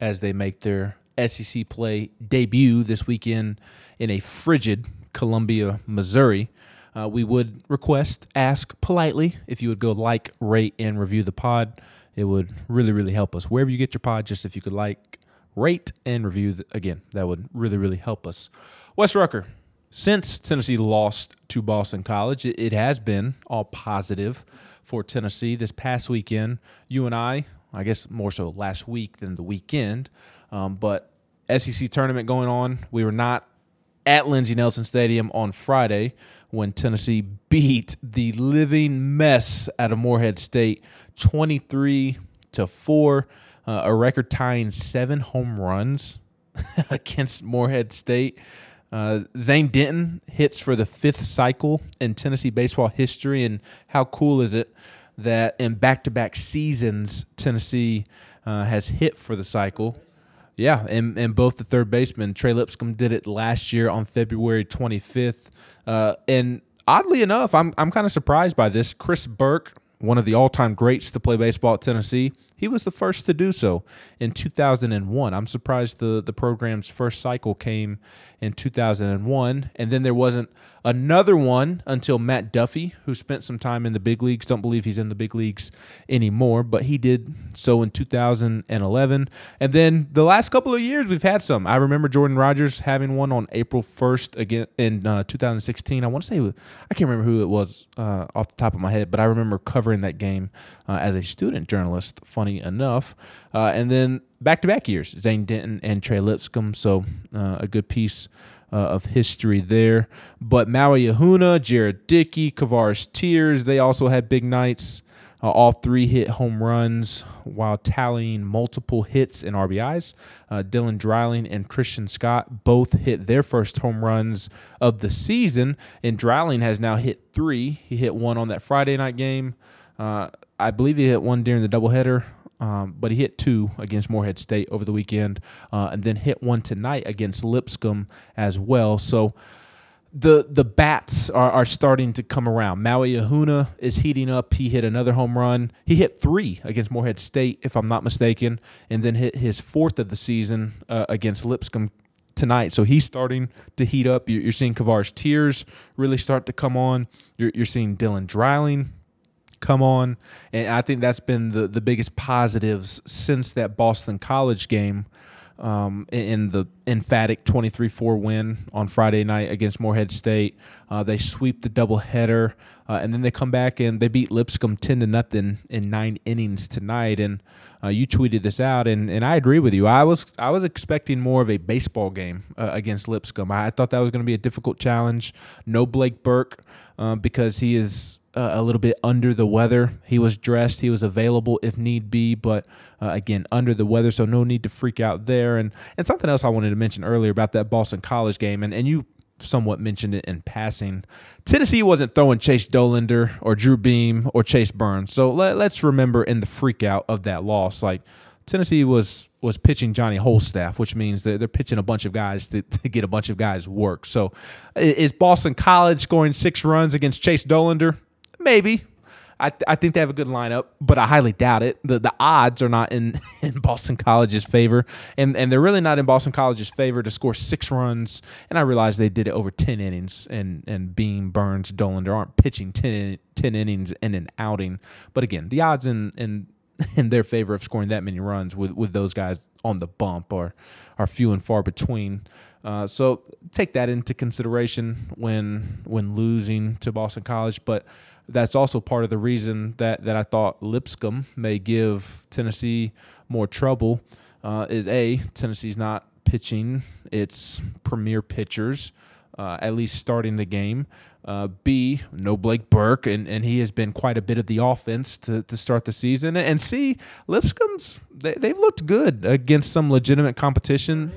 Speaker 1: as they make their SEC play debut this weekend in a frigid Columbia, Missouri, uh, we would request, ask politely if you would go like, rate, and review the pod. It would really, really help us. Wherever you get your pod, just if you could like, rate, and review, the, again, that would really, really help us. Wes Rucker, since Tennessee lost to Boston College, it, it has been all positive for Tennessee. This past weekend, you and I, I guess more so last week than the weekend, um, but SEC tournament going on. We were not at Lindsey Nelson Stadium on Friday when Tennessee beat the living mess out of Morehead State 23 to 4, uh, a record tying seven home runs against Morehead State. Uh, Zane Denton hits for the fifth cycle in Tennessee baseball history. And how cool is it that in back to back seasons, Tennessee uh, has hit for the cycle? Yeah, and, and both the third baseman, Trey Lipscomb, did it last year on February 25th. Uh, and oddly enough, I'm, I'm kind of surprised by this. Chris Burke, one of the all time greats to play baseball at Tennessee, he was the first to do so in 2001. I'm surprised the, the program's first cycle came in 2001. And then there wasn't another one until Matt Duffy, who spent some time in the big leagues. Don't believe he's in the big leagues anymore, but he did so in 2011. And then the last couple of years, we've had some. I remember Jordan Rogers having one on April 1st again in uh, 2016. I want to say, I can't remember who it was uh, off the top of my head, but I remember covering that game uh, as a student journalist, funny enough. Uh, and then back to back years, Zane Denton and Trey Lipscomb. So uh, a good piece uh, of history there. But Maui Ahuna, Jared Dickey, Kavares Tears, they also had big nights. Uh, all three hit home runs while tallying multiple hits and RBIs. Uh, Dylan Dreiling and Christian Scott both hit their first home runs of the season, and Dreiling has now hit three. He hit one on that Friday night game. Uh, I believe he hit one during the doubleheader um, but he hit two against Morehead State over the weekend, uh, and then hit one tonight against Lipscomb as well. So the the bats are, are starting to come around. Maui Ahuna is heating up. He hit another home run. He hit three against Morehead State, if I'm not mistaken, and then hit his fourth of the season uh, against Lipscomb tonight. So he's starting to heat up. You're, seeing Kavares Tears really start to come on. You're, you're seeing Dylan Dreiling come on. And I think that's been the, the biggest positives since that Boston College game um, in the emphatic 23-4 win on Friday night against Morehead State. Uh, they sweep the doubleheader, uh, and then they come back and they beat Lipscomb 10 to nothing in nine innings tonight. And uh, you tweeted this out, and, and I agree with you. I was I was expecting more of a baseball game uh, against Lipscomb. I, I thought that was going to be a difficult challenge. No Blake Burke uh, because he is uh, a little bit under the weather. He was dressed, he was available if need be, but uh, again, under the weather, so no need to freak out there. And and something else I wanted to mention earlier about that Boston College game, and, and you somewhat mentioned it in passing. Tennessee wasn't throwing Chase Dollander or Drew Beam or Chase Burns. So let, us remember in the freak out of that loss, like Tennessee was was pitching Johnny Holstaff, which means that they're pitching a bunch of guys to, to get a bunch of guys work. So is Boston College scoring six runs against Chase Dollander? Maybe. I, th- I think they have a good lineup, but I highly doubt it. The the odds are not in, in Boston College's favor, and and they're really not in Boston College's favor to score six runs. And I realize they did it over ten innings, and and Beam, Burns, Dollander aren't pitching 10, 10 innings in an outing. But again, the odds in in in their favor of scoring that many runs with with those guys on the bump are are few and far between. Uh, so take that into consideration when when losing to Boston College, but that's also part of the reason that, that I thought Lipscomb may give Tennessee more trouble. Uh, is a Tennessee's not pitching its premier pitchers, uh, at least starting the game. Uh, B, no Blake Burke, and, and he has been quite a bit of the offense to, to start the season. And C, Lipscomb's they, they've looked good against some legitimate competition.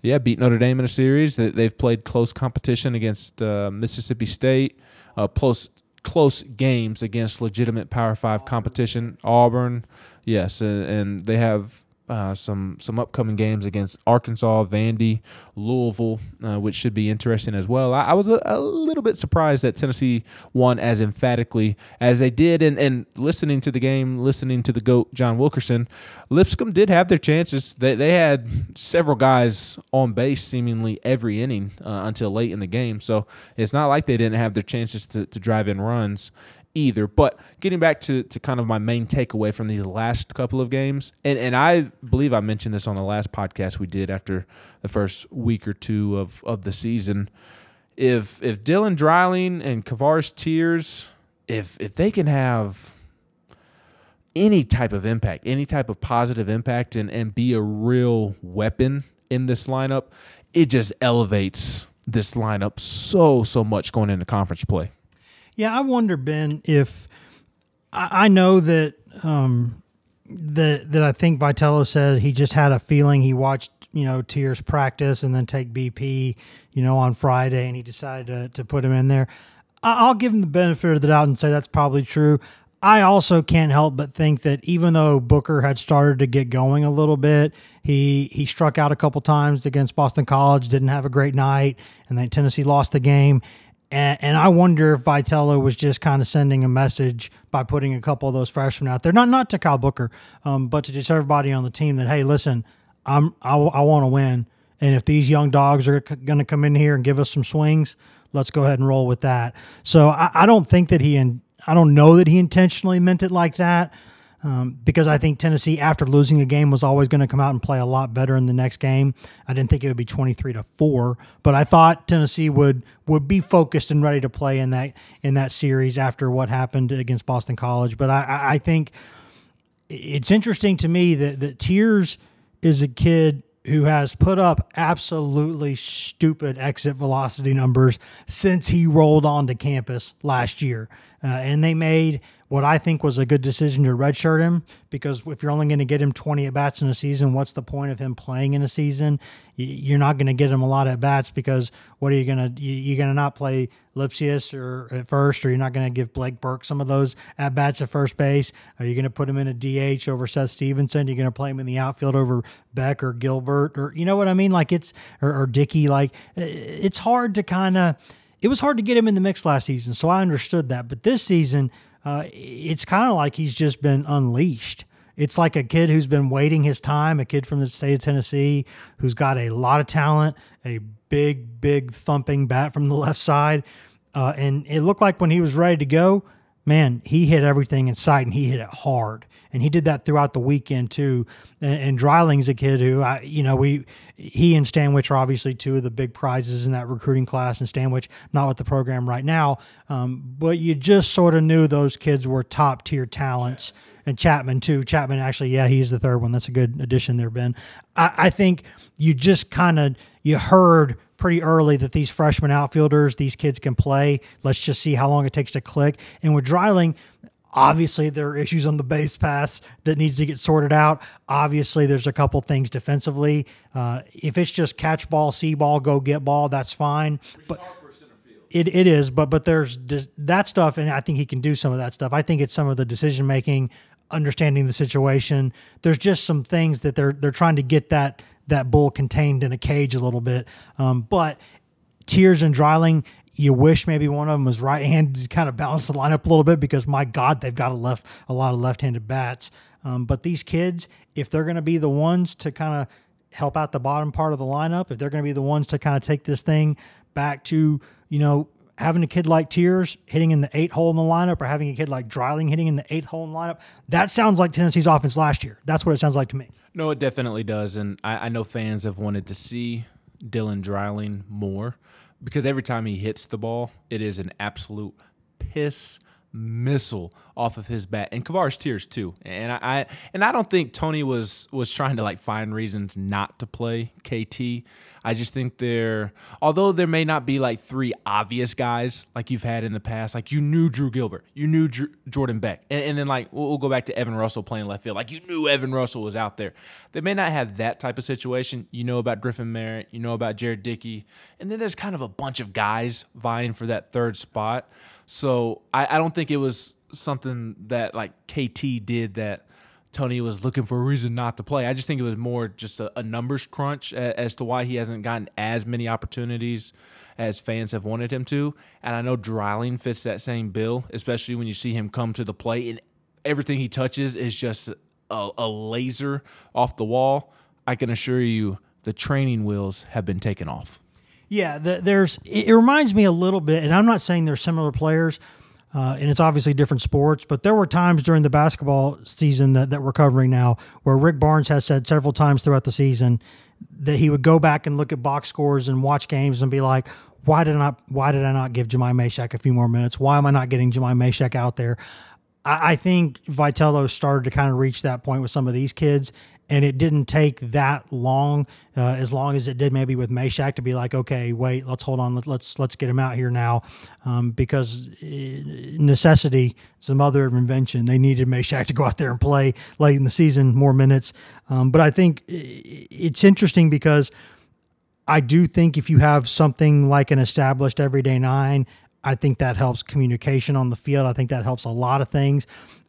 Speaker 1: Yeah, beat Notre Dame in a series. They've played close competition against uh, Mississippi State, uh, close close games against legitimate Power Five competition. Auburn, yes, and, and they have uh, some some upcoming games against Arkansas, Vandy, Louisville, uh, which should be interesting as well. I, I was a, a, little bit surprised that Tennessee won as emphatically as they did, and, and listening to the game, listening to the goat John Wilkerson, Lipscomb did have their chances. They they had several guys on base seemingly every inning uh, until late in the game, so it's not like they didn't have their chances to, to drive in runs either. But getting back to, to kind of my main takeaway from these last couple of games, and, and I believe I mentioned this on the last podcast we did after the first week or two of, of the season. If if Dylan Dreiling and Kavares Tears, if if they can have any type of impact, any type of positive impact and, and be a real weapon in this lineup, it just elevates this lineup so, so much going into conference play.
Speaker 2: Yeah, I wonder, Ben, if I, I know that um, that that I think Vitello said he just had a feeling he watched you know Tears practice and then take BP you know on Friday and he decided to, to put him in there. I'll give him the benefit of the doubt and say that's probably true. I also can't help but think that even though Booker had started to get going a little bit, he he struck out a couple times against Boston College, didn't have a great night, and then Tennessee lost the game. And, and I wonder if Vitello was just kind of sending a message by putting a couple of those freshmen out there, not not to Kyle Booker, um, but to just everybody on the team that hey, listen, I'm I, I want to win, and if these young dogs are c- going to come in here and give us some swings, let's go ahead and roll with that. So I, I don't think that he and I don't know that he intentionally meant it like that um, because I think Tennessee, after losing a game, was always going to come out and play a lot better in the next game. I didn't think it would be twenty three to four, but I thought Tennessee would would be focused and ready to play in that in that series after what happened against Boston College. But I, I think it's interesting to me that that Tears is a kid who has put up absolutely stupid exit velocity numbers since he rolled onto campus last year. Uh, and they made what I think was a good decision to redshirt him because if you're only going to get him 20 at bats in a season, what's the point of him playing in a season? You're not going to get him a lot at bats because what are you going to you're going to not play Lipcius or at first, or you're not going to give Blake Burke some of those at bats at first base? Are you going to put him in a DH over Seth Stevenson? You're going to play him in the outfield over Beck or Gilbert or you know what I mean? Like it's or, or. Like it's hard to kind of. It was hard to get him in the mix last season, so I understood that. But this season, uh, it's kind of like he's just been unleashed. It's like a kid who's been waiting his time, a kid from the state of Tennessee who's got a lot of talent, a big, big thumping bat from the left side. Uh, and it looked like when he was ready to go, man, he hit everything in sight and he hit it hard. And he did that throughout the weekend too. And, and Dreiling's a kid who I, you know, we, he and Stanwich are obviously two of the big prizes in that recruiting class. And Stanwich not with the program right now, um, but you just sort of knew those kids were top tier talents. And Chapman too. Chapman actually, yeah, he's the third one. That's a good addition there, Ben. I, I think you just kind of you heard pretty early that these freshman outfielders, these kids can play. Let's just see how long it takes to click. And with Dreiling, obviously there are issues on the base pass that needs to get sorted out. Obviously, there's a couple things defensively. Uh, if it's just catch ball, see ball, go get ball, that's fine. But it, it is, but but there's that stuff, and I think he can do some of that stuff. I think it's some of the decision making, understanding the situation. There's just some things that they're they're trying to get that that bull contained in a cage a little bit. Um, but Tears and Dreiling, you wish maybe one of them was right handed to kind of balance the lineup a little bit because my God, they've got a left a lot of left handed bats. Um, but these kids, if they're going to be the ones to kind of help out the bottom part of the lineup, if they're going to be the ones to kind of take this thing back to you know having a kid like Tears hitting in the eight hole in the lineup or having a kid like Dreiling hitting in the eighth hole in the lineup, that sounds like Tennessee's offense last year. That's what it sounds like to me.
Speaker 1: No, it definitely does. And I, I know fans have wanted to see Dylan Dreiling more because every time he hits the ball, it is an absolute piss missile off of his bat, and Kavares Tears too. And I, I, and I don't think Tony was was trying to like find reasons not to play KT. I just think there, although there may not be like three obvious guys like you've had in the past, like you knew Drew Gilbert, you knew Jordan Beck, and, and then like we'll, we'll, go back to Evan Russell playing left field, like you knew Evan Russell was out there. They may not have that type of situation. You know about Griffin Merritt, you know about Jared Dickey, and then there's kind of a bunch of guys vying for that third spot. So I, I don't think it was something that like KT did that Tony was looking for a reason not to play. I just think it was more just a, a numbers crunch as, as to why he hasn't gotten as many opportunities as fans have wanted him to. And I know Dreiling fits that same bill, especially when you see him come to the plate and everything he touches is just a, a laser off the wall. I can assure you the training wheels have been taken off.
Speaker 2: Yeah, the, there's. It reminds me a little bit, and I'm not saying they're similar players, uh, and it's obviously different sports. But there were times during the basketball season that, that we're covering now where Rick Barnes has said several times throughout the season that he would go back and look at box scores and watch games and be like, why did I not why did I not give Jahmai Mashack a few more minutes? Why am I not getting Jahmai Mashack out there? I, I think Vitello started to kind of reach that point with some of these kids, and it didn't take that long, uh, as long as it did maybe with Mashack to be like, okay, wait, let's hold on, let, let's let's get him out here now, um, because uh, necessity is the mother of invention. They needed Mashack to go out there and play late in the season, more minutes. Um, but I think it's interesting because. I do think if you have something like an established everyday nine, I think that helps communication on the field. I think that helps a lot of things.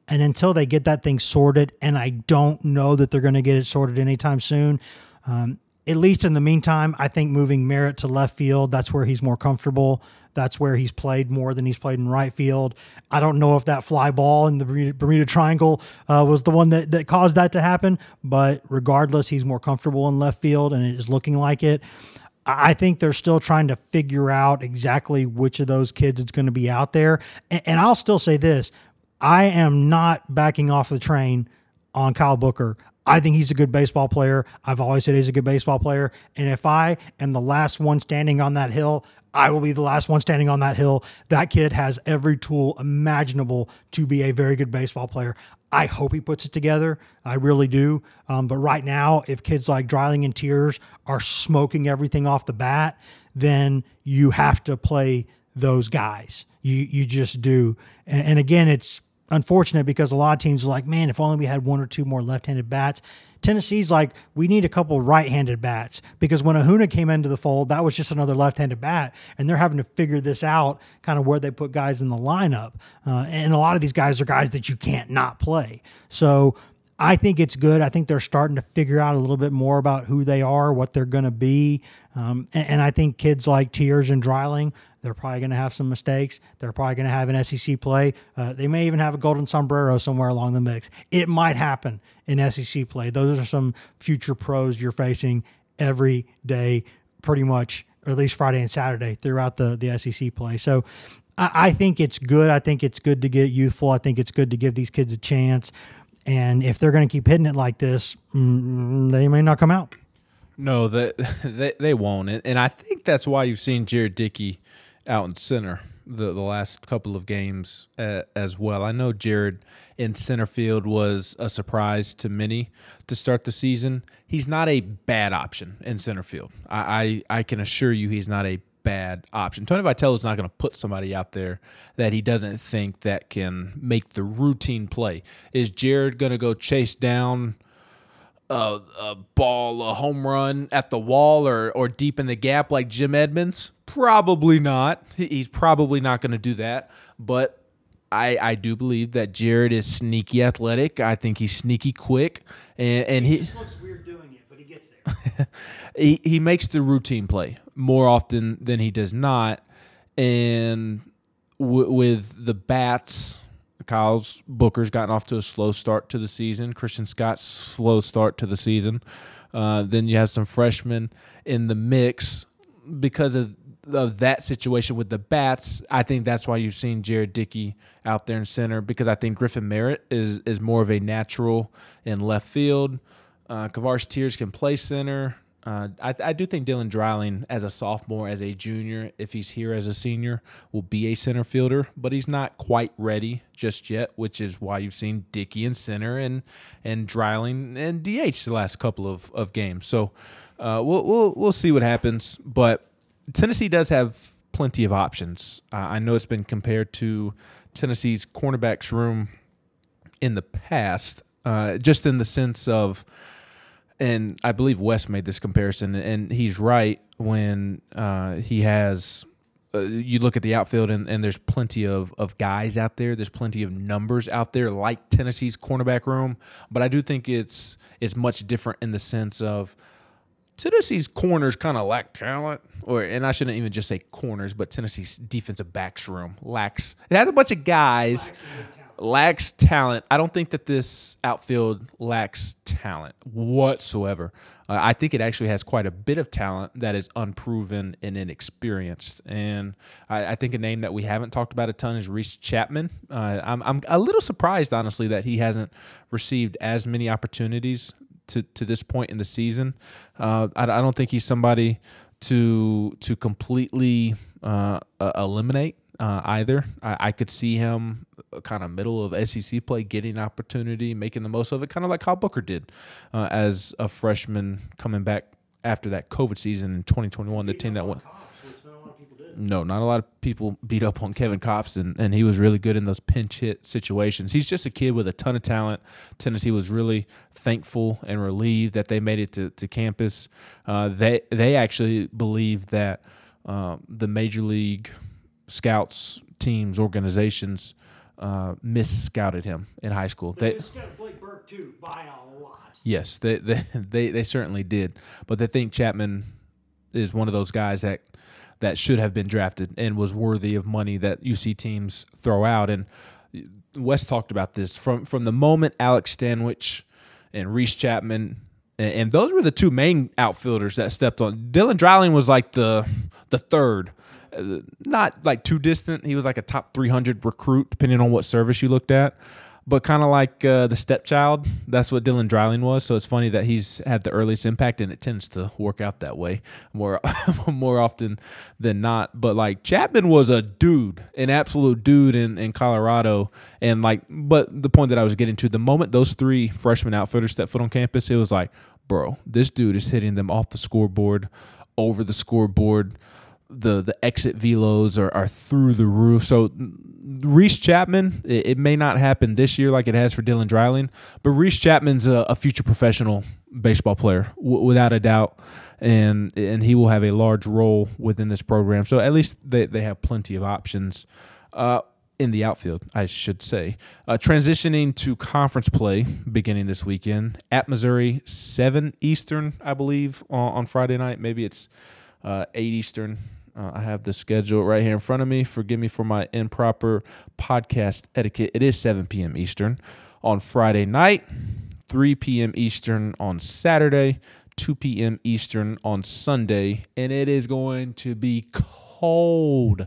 Speaker 2: And until they get that thing sorted, and I don't know that they're going to get it sorted anytime soon, um, at least in the meantime, I think moving Merritt to left field, that's where he's more comfortable. That's where he's played more than he's played in right field. I don't know if that fly ball in the Bermuda, Triangle uh, was the one that, that caused that to happen, but regardless, he's more comfortable in left field and it is looking like it. I think they're still trying to figure out exactly which of those kids it's going to be out there. And, and, I'll still say this I am not backing off the train on Kyle Booker. I think he's a good baseball player. I've always said he's a good baseball player. And if I am the last one standing on that hill, I will be the last one standing on that hill. That kid has every tool imaginable to be a very good baseball player. I hope he puts it together. I really do. Um, but right now, if kids like Dreiling and Tears are smoking everything off the bat, then you have to play those guys. You you just do. And, and again, it's unfortunate because a lot of teams are like, man, if only we had one or two more left-handed bats. Tennessee's like, we need a couple right-handed bats because when Ahuna came into the fold, that was just another left-handed bat, and they're having to figure this out, kind of where they put guys in the lineup. Uh, and a lot of these guys are guys that you can't not play. So I think it's good. I think they're starting to figure out a little bit more about who they are, what they're going to be, um, and, and, I think kids like Tears and Dreiling, they're probably going to have some mistakes. They're probably going to have an SEC play. Uh, they may even have a golden sombrero somewhere along the mix. It might happen in SEC play. Those are some future pros you're facing every day, pretty much, or at least Friday and Saturday throughout the, the SEC play. So I, I think it's good. I think it's good to get youthful. I think it's good to give these kids a chance. And if they're going to keep hitting it like this, mm, they may not come out.
Speaker 1: No, they, they, they won't. And, and I think that's why you've seen Jared Dickey out in center the, the last couple of games uh, as well. I know Jared in center field was a surprise to many to start the season. He's not a bad option in center field. I, I, I can assure you he's not a bad option. Tony Vitello is not going to put somebody out there that he doesn't think that can make the routine play. Is Jared going to go chase down a, a, ball, a home run at the wall or, or deep in the gap like Jim Edmonds? Probably not. He's probably not going to do that. But I, I do believe that Jared is sneaky athletic. I think he's sneaky quick, and, and he,
Speaker 2: he looks weird doing it, but he gets there.
Speaker 1: he he makes the routine play more often than he does not, and w- with the bats Kyle's Booker's gotten off to a slow start to the season. Christian Scott's slow start to the season. Uh, then you have some freshmen in the mix because of of that situation with the bats. I think that's why you've seen Jared Dickey out there in center because I think Griffin Merritt is is more of a natural in left field. Uh, Tears can play center. Uh, I, I, do think Dylan Dreiling, as a sophomore, as a junior, if he's here as a senior, will be a center fielder, but he's not quite ready just yet, which is why you've seen Dickey in center and and Dreiling and DH the last couple of, of games. So uh, we'll, we'll we'll see what happens, but Tennessee does have plenty of options. Uh, I know it's been compared to Tennessee's cornerbacks room in the past, uh, just in the sense of and I believe Wes made this comparison, and he's right when uh, he has. Uh, you look at the outfield, and, and there's plenty of, of guys out there. There's plenty of numbers out there, like Tennessee's cornerback room. But I do think it's it's much different in the sense of Tennessee's corners kind of lack talent, or and I shouldn't even just say corners, but Tennessee's defensive backs room lacks. It has a bunch of guys lacks talent. I don't think that this outfield lacks talent whatsoever. Uh, I think it actually has quite a bit of talent that is unproven and inexperienced. And I, I think a name that we haven't talked about a ton is Reese Chapman. Uh, I'm, I'm a little surprised, honestly, that he hasn't received as many opportunities to, to this point in the season. Uh, I, I don't think he's somebody to to completely uh, eliminate uh, either. I, I, could see him uh, kind of middle of SEC play, getting opportunity, making the most of it, kind of like how Booker did uh, as a freshman coming back after that COVID season in 2021. The team that went. No, not a lot of people beat up on Kevin Kopps, and, and he was really good in those pinch hit situations. He's just a kid with a ton of talent. Tennessee was really thankful and relieved that they made it to, to campus. Uh, they they actually believe that uh, the major league scouts, teams, organizations uh, scouted him in high school.
Speaker 2: They, they scouted Blake Burke too by a lot.
Speaker 1: Yes, they, they they they certainly did. But they think Chapman is one of those guys that that should have been drafted and was worthy of money that UC teams throw out. And Wes talked about this from from the moment Alex Stanwich and Reese Chapman and, those were the two main outfielders that stepped on. Dylan Dreiling was like the the third not like too distant. He was like a top 300 recruit, depending on what service you looked at. But kind of like uh, the stepchild, that's what Dylan Dreiling was. So it's funny that he's had the earliest impact, and it tends to work out that way more more often than not. But like Chapman was a dude, an absolute dude in, in Colorado, and like, but the point that I was getting to, the moment those three freshman outfitters stepped foot on campus, it was like, bro, this dude is hitting them off the scoreboard, over the scoreboard the the exit velos are, are through the roof. So Reese Chapman, it, it, may not happen this year like it has for Dylan Dreiling, but Reese Chapman's a, a future professional baseball player w- without a doubt, and and he will have a large role within this program. So at least they, they have plenty of options. Uh, in the outfield, I should say. Uh, transitioning to conference play beginning this weekend at Missouri, 7 Eastern, I believe, on, on Friday night. Maybe it's uh, 8 Eastern. Uh, I have the schedule right here in front of me. Forgive me for my improper podcast etiquette. It is 7 p.m. Eastern on Friday night, 3 p.m. Eastern on Saturday, 2 p.m. Eastern on Sunday, and it is going to be cold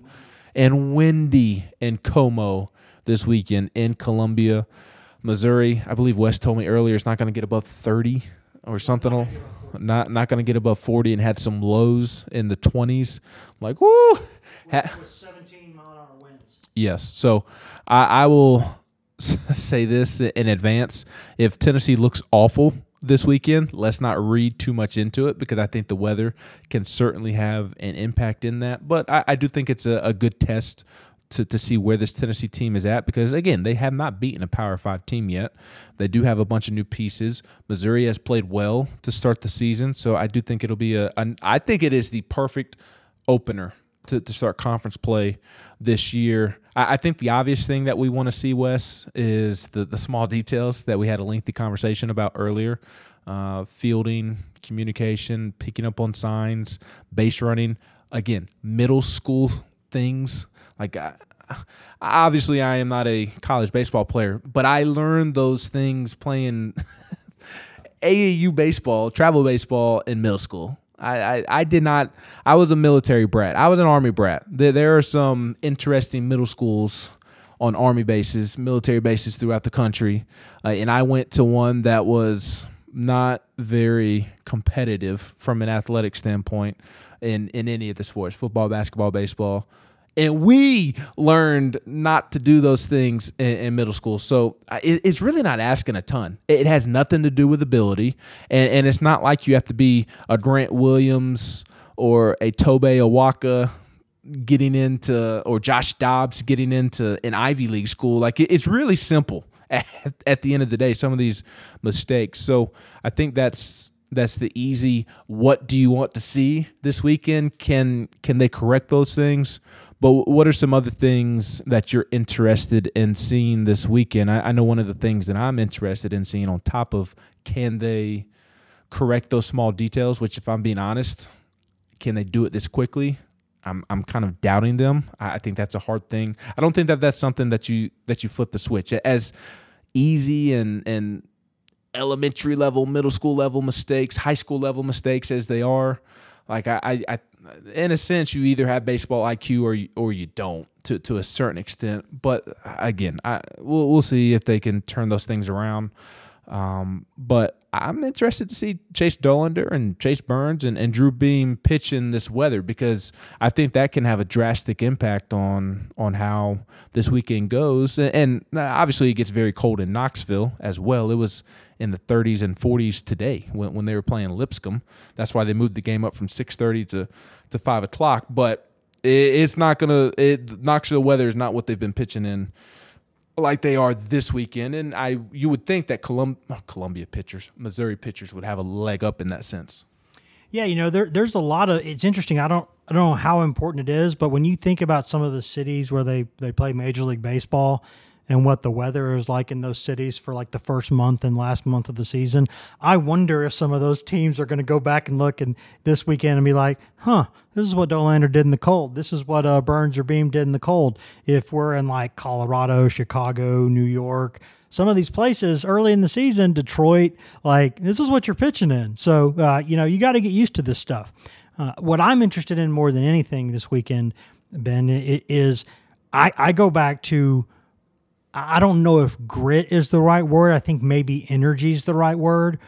Speaker 1: and windy in Como this weekend in Columbia, Missouri. I believe Wes told me earlier it's not going to get above 30 or something. Not not going to get above 40 and had some lows in the 20s. Like, woo! Ha-
Speaker 2: 17 mile an hour winds.
Speaker 1: Yes. So I, I will say this in advance. If Tennessee looks awful this weekend, let's not read too much into it because I think the weather can certainly have an impact in that. But I, I do think it's a, a good test to, to see where this Tennessee team is at because again they have not beaten a Power Five team yet. They do have a bunch of new pieces. Missouri has played well to start the season, so I do think it'll be a. I think it is the perfect opener to, to start conference play this year. I, I think the obvious thing that we want to see, Wes, is the the small details that we had a lengthy conversation about earlier. Uh, fielding, communication, picking up on signs, base running. Again, middle school things like I, obviously I am not a college baseball player, but I learned those things playing AAU baseball, travel baseball in middle school. I, I, I, did not. I was a military brat. I was an army brat. There, there are some interesting middle schools on army bases, military bases throughout the country, uh, and I went to one that was not very competitive from an athletic standpoint in in any of the sports, football, basketball, baseball and we learned not to do those things in, in middle school. So it, it's really not asking a ton. It has nothing to do with ability, and, and it's not like you have to be a Grant Williams or a Tobe Awaka getting into or Josh Dobbs getting into an Ivy League school. Like it, it's really simple at, at the end of the day. Some of these mistakes. So I think that's that's the easy what do you want to see this weekend can can they correct those things but what are some other things that you're interested in seeing this weekend? I, I, know one of the things that I'm interested in seeing on top of can they correct those small details, which, if I'm being honest, can they do it this quickly? I'm, I'm kind of doubting them. I, I think that's a hard thing. I don't think that that's something that you that you flip the switch as easy and and elementary level, middle school level mistakes, high school level mistakes as they are. Like I, I, in a sense, you either have baseball IQ or you, or you don't to, to a certain extent. But again, I we'll, we'll see if they can turn those things around. Um, but I'm interested to see Chase Dollander and Chase Burns and, and Drew Beam pitch in this weather because I think that can have a drastic impact on on how this weekend goes. And uh, obviously, it gets very cold in Knoxville as well. It was in the 30s and 40s today when, when they were playing Lipscomb. That's why they moved the game up from 6:30 to to five o'clock. But it, it's not gonna. It, Knoxville weather is not what they've been pitching in like they are this weekend. And I, you would think that Colum- Columbia pitchers, Missouri pitchers would have a leg up in that sense.
Speaker 2: Yeah, you know, there, there's a lot of. It's interesting. I don't, I don't know how important it is, but when you think about some of the cities where they they play Major League Baseball, and what the weather is like in those cities for like the first month and last month of the season. I wonder if some of those teams are going to go back and look and this weekend and be like, huh, this is what Dollander did in the cold. This is what uh, Burns or Beam did in the cold. If we're in like Colorado, Chicago, New York, some of these places early in the season, Detroit, like this is what you're pitching in. So, uh, you know, you got to get used to this stuff. Uh, what I'm interested in more than anything this weekend, Ben, is I, I go back to I don't know if grit is the right word. I think maybe energy is the right word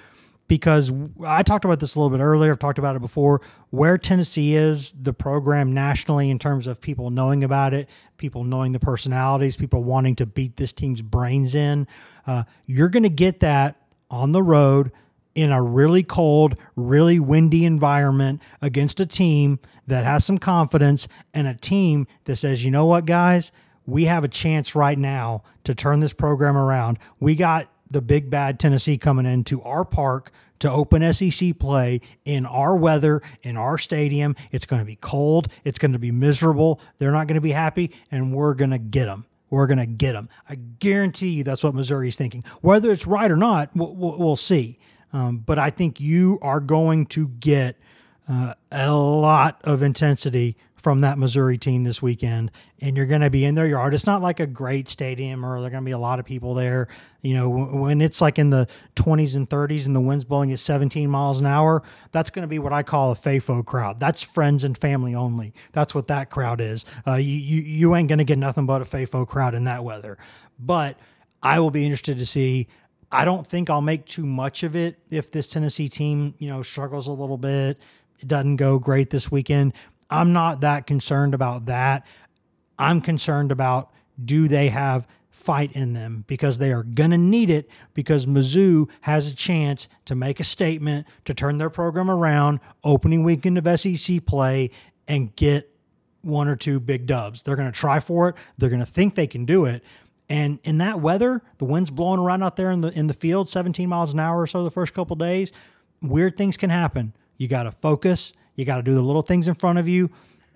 Speaker 2: because I talked about this a little bit earlier. I've talked about it before. Where Tennessee is, the program nationally, in terms of people knowing about it, people knowing the personalities, people wanting to beat this team's brains in, uh, you're going to get that on the road in a really cold, really windy environment against a team that has some confidence and a team that says, you know what, guys, we have a chance right now to turn this program around. We got the big bad Tennessee coming into our park to open SEC play in our weather, in our stadium. It's going to be cold. It's going to be miserable. They're not going to be happy, and we're going to get them. We're going to get them. I guarantee you that's what Missouri's thinking. Whether it's right or not, we'll, we'll see. Um, but I think you are going to get uh, a lot of intensity from that Missouri team this weekend, and you're going to be in their yard. It's not like a great stadium, or there are going to be a lot of people there. You know, when it's like in the 20s and 30s and the wind's blowing at 17 miles an hour, that's going to be what I call a FAFO crowd. That's friends and family only. That's what that crowd is. Uh, you, you you ain't going to get nothing but a FAFO crowd in that weather. But I will be interested to see. I don't think I'll make too much of it if this Tennessee team, you know, struggles a little bit. It doesn't go great this weekend. I'm not that concerned about that. I'm concerned about do they have fight in them because they are going to need it because Mizzou has a chance to make a statement to turn their program around opening weekend of SEC play and get one or two big dubs. They're going to try for it. They're going to think they can do it. And in that weather, the wind's blowing around out there in the in the field 17 miles an hour or so the first couple days, weird things can happen. You got to focus you got to do the little things in front of you,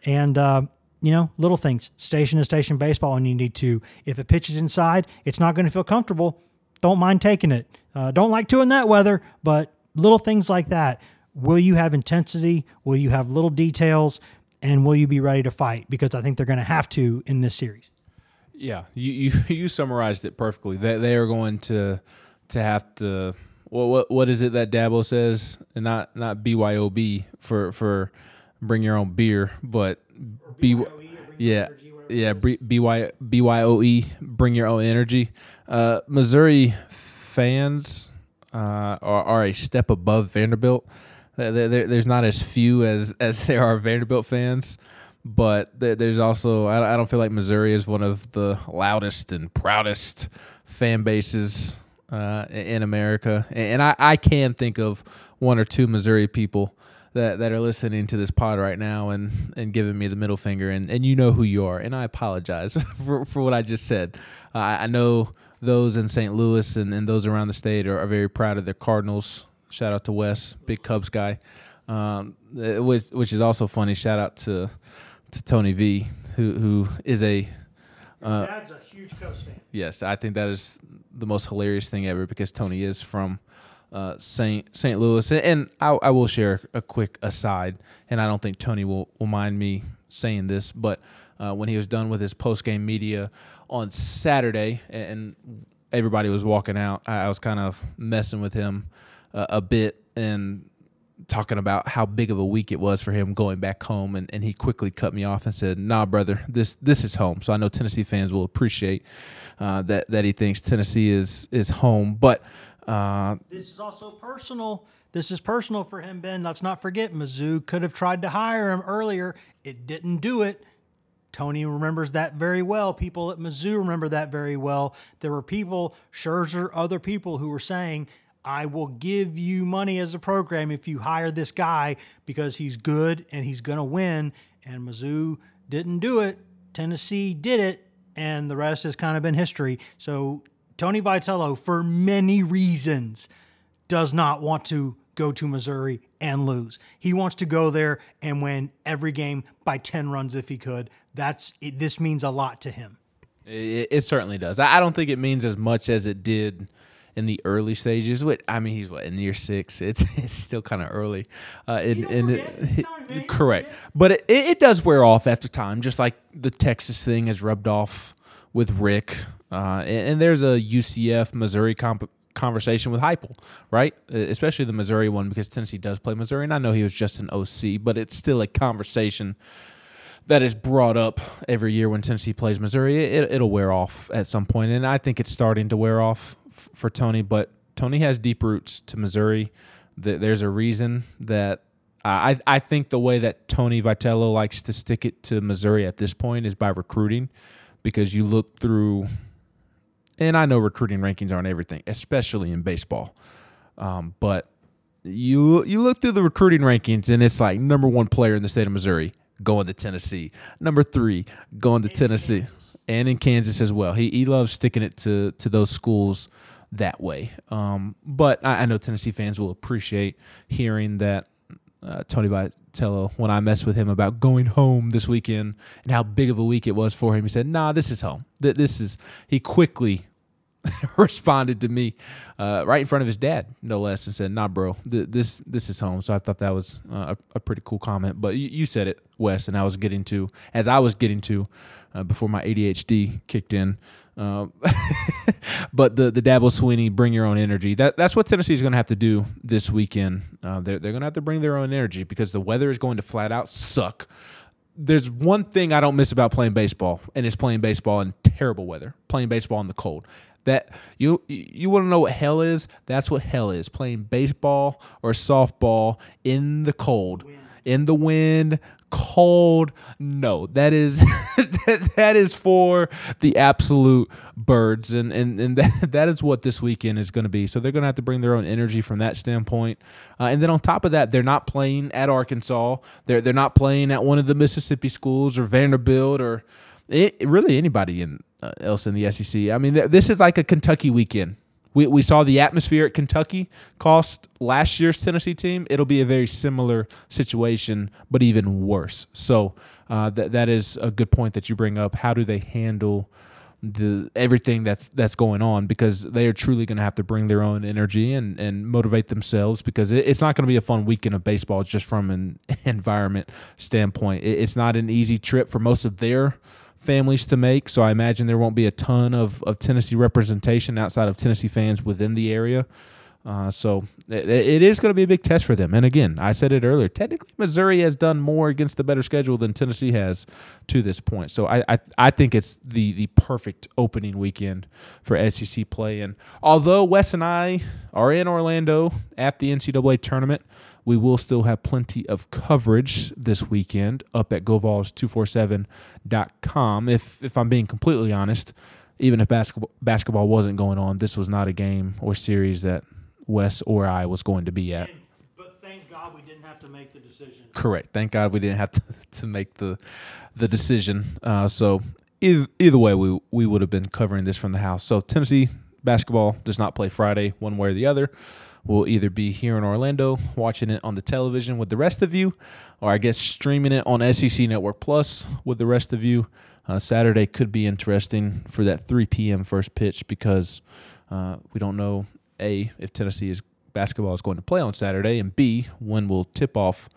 Speaker 2: and uh, you know, little things. Station to station baseball, and you need to. If it pitches inside, it's not going to feel comfortable. Don't mind taking it. Uh, don't like to in that weather, but little things like that. Will you have intensity? Will you have little details? And will you be ready to fight? Because I think they're going to have to in this series.
Speaker 1: Yeah, you you, you summarized it perfectly. They they are going to to have to what what what is it that Dabo says, and not not BYOB for for bring your own beer, but B yeah yeah B, BY BYOE bring your own energy. Uh, Missouri fans uh, are, are a step above Vanderbilt. there's not as few as as there are Vanderbilt fans, but there's also I don't feel like Missouri is one of the loudest and proudest fan bases uh, in America, and I, I can think of one or two Missouri people that, that are listening to this pod right now and, and giving me the middle finger, and, and you know who you are, and I apologize for, for what I just said. Uh, I know those in St. Louis and, and those around the state are, are very proud of their Cardinals. Shout out to Wes, big Cubs guy, um, which which is also funny. Shout out to to Tony V, who who is a
Speaker 2: uh, dad's a huge Cubs fan.
Speaker 1: Yes, I think that is the most hilarious thing ever because Tony is from uh, Saint St. Louis, and I, I, will share a quick aside, and I don't think Tony will, will mind me saying this, but uh, when he was done with his post game media on Saturday, and everybody was walking out, I, I was kind of messing with him uh, a bit and talking about how big of a week it was for him going back home and, and he quickly cut me off and said nah brother this this is home. So i know tennessee fans will appreciate uh, that that he thinks tennessee is is home. But uh,
Speaker 2: this is also personal. This is personal for him ben. Let's not forget mizzou could have tried to hire him earlier. It didn't do it. Tony remembers that very well. People at Mizzou remember that very well. There were people, Scherzer, other people who were saying, I will give you money as a program if you hire this guy because he's good and he's going to win. And Mizzou didn't do it. Tennessee did it. And the rest has kind of been history. So Tony Vitello, for many reasons, does not want to go to Missouri and lose. He wants to go there and win every game by 10 runs if he could. That's it, this means a lot to him.
Speaker 1: It, it certainly does. I don't think it means as much as it did – in the early stages. What I mean, he's what in year six. It's it's still kind of early. Uh, in, in it, correct, but it, it does wear off after time, just like the Texas thing has rubbed off with Rick. Uh, and, and, there's a UCF Missouri comp- conversation with Heupel, right? Especially the Missouri one because Tennessee does play Missouri, and I know he was just an OC, but it's still a conversation that is brought up every year when Tennessee plays Missouri. It, will wear off at some point, and I think it's starting to wear off f- for Tony. But Tony has deep roots to Missouri. There's a reason that I I think the way that Tony Vitello likes to stick it to Missouri at this point is by recruiting, because you look through, and I know recruiting rankings aren't everything, especially in baseball, um, but you you look through the recruiting rankings and it's like number one player in the state of Missouri going to Tennessee. Number three, going to Tennessee. And in Kansas as well. He he loves sticking it to to those schools that way. Um, but I, I, know Tennessee fans will appreciate hearing that uh, Tony Vitello, when I messed with him about going home this weekend and how big of a week it was for him, he said, "Nah, this is home. This is." He quickly responded to me uh, right in front of his dad, no less, and said, "Nah, bro, th- this this is home." So I thought that was uh, a, a, pretty cool comment. But you, you, said it, Wes, and I was getting to as I was getting to uh, before my ADHD kicked in. Um, but the the Dabo Swinney, bring your own energy. That that's what Tennessee is going to have to do this weekend. Uh, they're they're going to have to bring their own energy because the weather is going to flat out suck there's one thing I don't miss about playing baseball, and it's playing baseball in terrible weather, playing baseball in the cold. That you you want to know what hell is? That's what hell is. Playing baseball or softball in the cold, in the wind, cold. No, that is that, that is for the absolute birds, and and and that, that is what this weekend is going to be. So they're going to have to bring their own energy from that standpoint, uh, and then on top of that, they're not playing at Arkansas. They're they're not playing at one of the Mississippi schools or Vanderbilt or it, really anybody in uh, else in the SEC. I mean, th- this is like a Kentucky weekend. We, we saw the atmosphere at Kentucky cost last year's Tennessee team. It'll be a very similar situation, but even worse. So uh, that that is a good point that you bring up. How do they handle the everything that's that's going on? Because they are truly going to have to bring their own energy and, and motivate themselves. Because it, it's not going to be a fun weekend of baseball just from an environment standpoint. It, it's not an easy trip for most of their families to make. So I imagine there won't be a ton of, of Tennessee representation outside of Tennessee fans within the area. Uh, so it, it is going to be a big test for them. And again, I said it earlier. Technically, Missouri has done more against the better schedule than Tennessee has to this point. So I I, I think it's the the perfect opening weekend for SEC play. And although Wes and I are in Orlando at the NCAA tournament, we will still have plenty of coverage this weekend up at govols247.com. If if I'm being completely honest, even if basketball basketball wasn't going on, this was not a game or series that Wes or I was going to be at.
Speaker 2: But thank God we didn't have to make the decision.
Speaker 1: Correct. Thank God we didn't have to, to make the the decision. Uh, so either, either way, we we would have been covering this from the house. So Tennessee basketball does not play Friday, one way or the other We'll either be here in Orlando watching it on the television with the rest of you, or I guess streaming it on SEC Network Plus with the rest of you. Uh, Saturday could be interesting for that 3 p.m. first pitch because uh, we don't know a if Tennessee is basketball is going to play on Saturday, and b when will tip off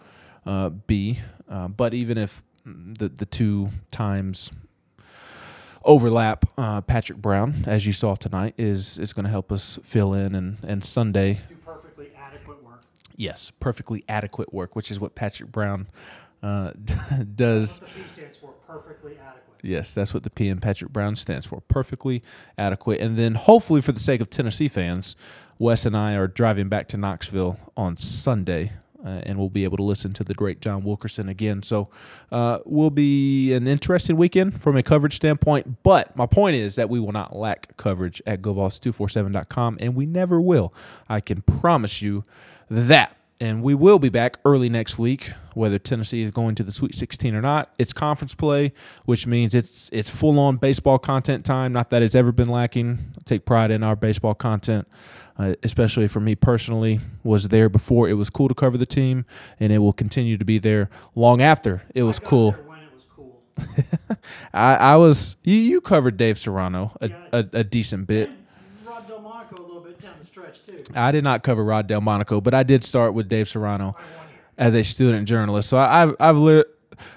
Speaker 1: uh, be. Uh, but even if the the two times overlap, uh, Patrick Brown, as you saw tonight, is is going to help us fill in, and and Sunday Yes, perfectly adequate work, which is what Patrick Brown uh, does.
Speaker 2: That's what the P stands for, perfectly adequate.
Speaker 1: Yes, that's what the P in Patrick Brown stands for, perfectly adequate. And then, hopefully, for the sake of Tennessee fans, Wes and I are driving back to Knoxville on Sunday. Uh, and we'll be able to listen to the great John Wilkerson again. So, uh, will be an interesting weekend from a coverage standpoint. But my point is that we will not lack coverage at GoVols247.com, and we never will. I can promise you that. And we will be back early next week, whether Tennessee is going to the Sweet 16 or not. It's conference play, which means it's it's full on baseball content time. Not that it's ever been lacking. I take pride in our baseball content, uh, especially for me personally. Was there before it was cool to cover the team, and it will continue to be there long after it was cool.
Speaker 2: It was cool.
Speaker 1: I, I was you, you covered Dave Serrano a, a, a decent bit. I did not cover Rod Delmonico, but I did start with Dave Serrano as a student journalist. So I, have I've li-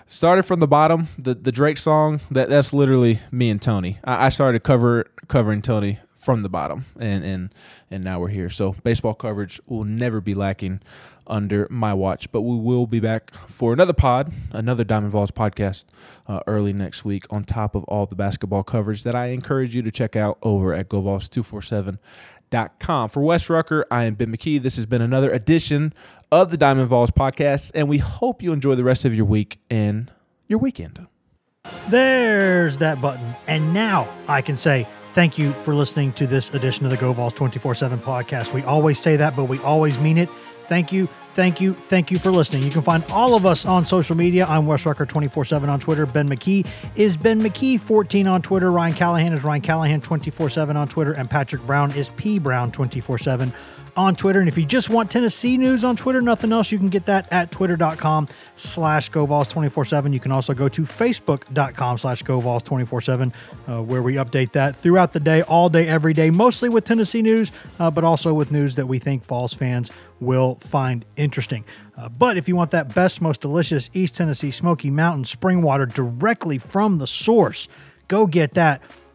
Speaker 1: started from the bottom. The the Drake song that that's literally me and Tony. I, I started cover covering Tony from the bottom, and and and now we're here. So baseball coverage will never be lacking under my watch. But we will be back for another pod, another Diamond Vols podcast uh, early next week, on top of all the basketball coverage that I encourage you to check out over at GoVols247 Com. For Wes Rucker, I am Ben McKee. This has been another edition of the Diamond Vols podcast, and we hope you enjoy the rest of your week and your weekend.
Speaker 2: There's that button. And now I can say thank you for listening to this edition of the Go Vols 24 7 podcast. We always say that, but we always mean it. Thank you thank you, thank you for listening. You can find all of us on social media. I'm Wes Rucker 24 7 on Twitter. Ben McKee is Ben McKee 14 on Twitter. Ryan Callahan is Ryan Callahan 24 7 on Twitter. And Patrick Brown is P Brown 24 7 on Twitter. And if you just want Tennessee news on Twitter, nothing else, you can get that at twitter.com slash GoVols247. You can also go to facebook.com slash GoVols247, uh, where we update that throughout the day, all day, every day, mostly with Tennessee news, uh, but also with news that we think Vols fans will find interesting. Uh, but if you want that best, most delicious East Tennessee Smoky Mountain spring water directly from the source, go get that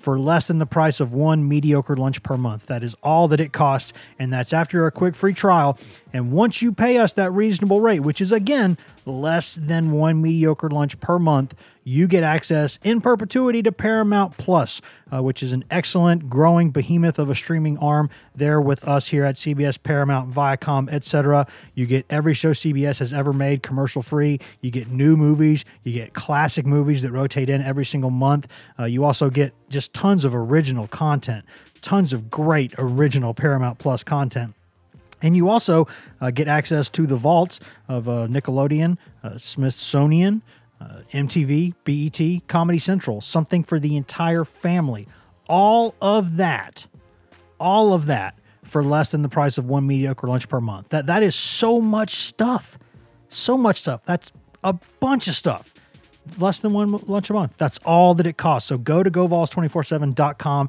Speaker 2: for less than the price of one mediocre lunch per month. That is all that it costs, and that's after a quick free trial. And once you pay us that reasonable rate, which is again less than one mediocre lunch per month, you get access in perpetuity to Paramount Plus, uh, which is an excellent, growing behemoth of a streaming arm there with us here at CBS, Paramount, Viacom, etc. You get every show CBS has ever made commercial free. You get new movies. You get classic movies that rotate in every single month. Uh, you also get just tons of original content, tons of great original Paramount Plus content. And you also uh, get access to the vaults of uh, Nickelodeon, uh, Smithsonian, uh, MTV, BET, Comedy Central, something for the entire family. All of that, all of that for less than the price of one mediocre lunch per month. That that is so much stuff. So much stuff. That's a bunch of stuff. Less than one lunch a month. That's all that it costs. So go to govols247.com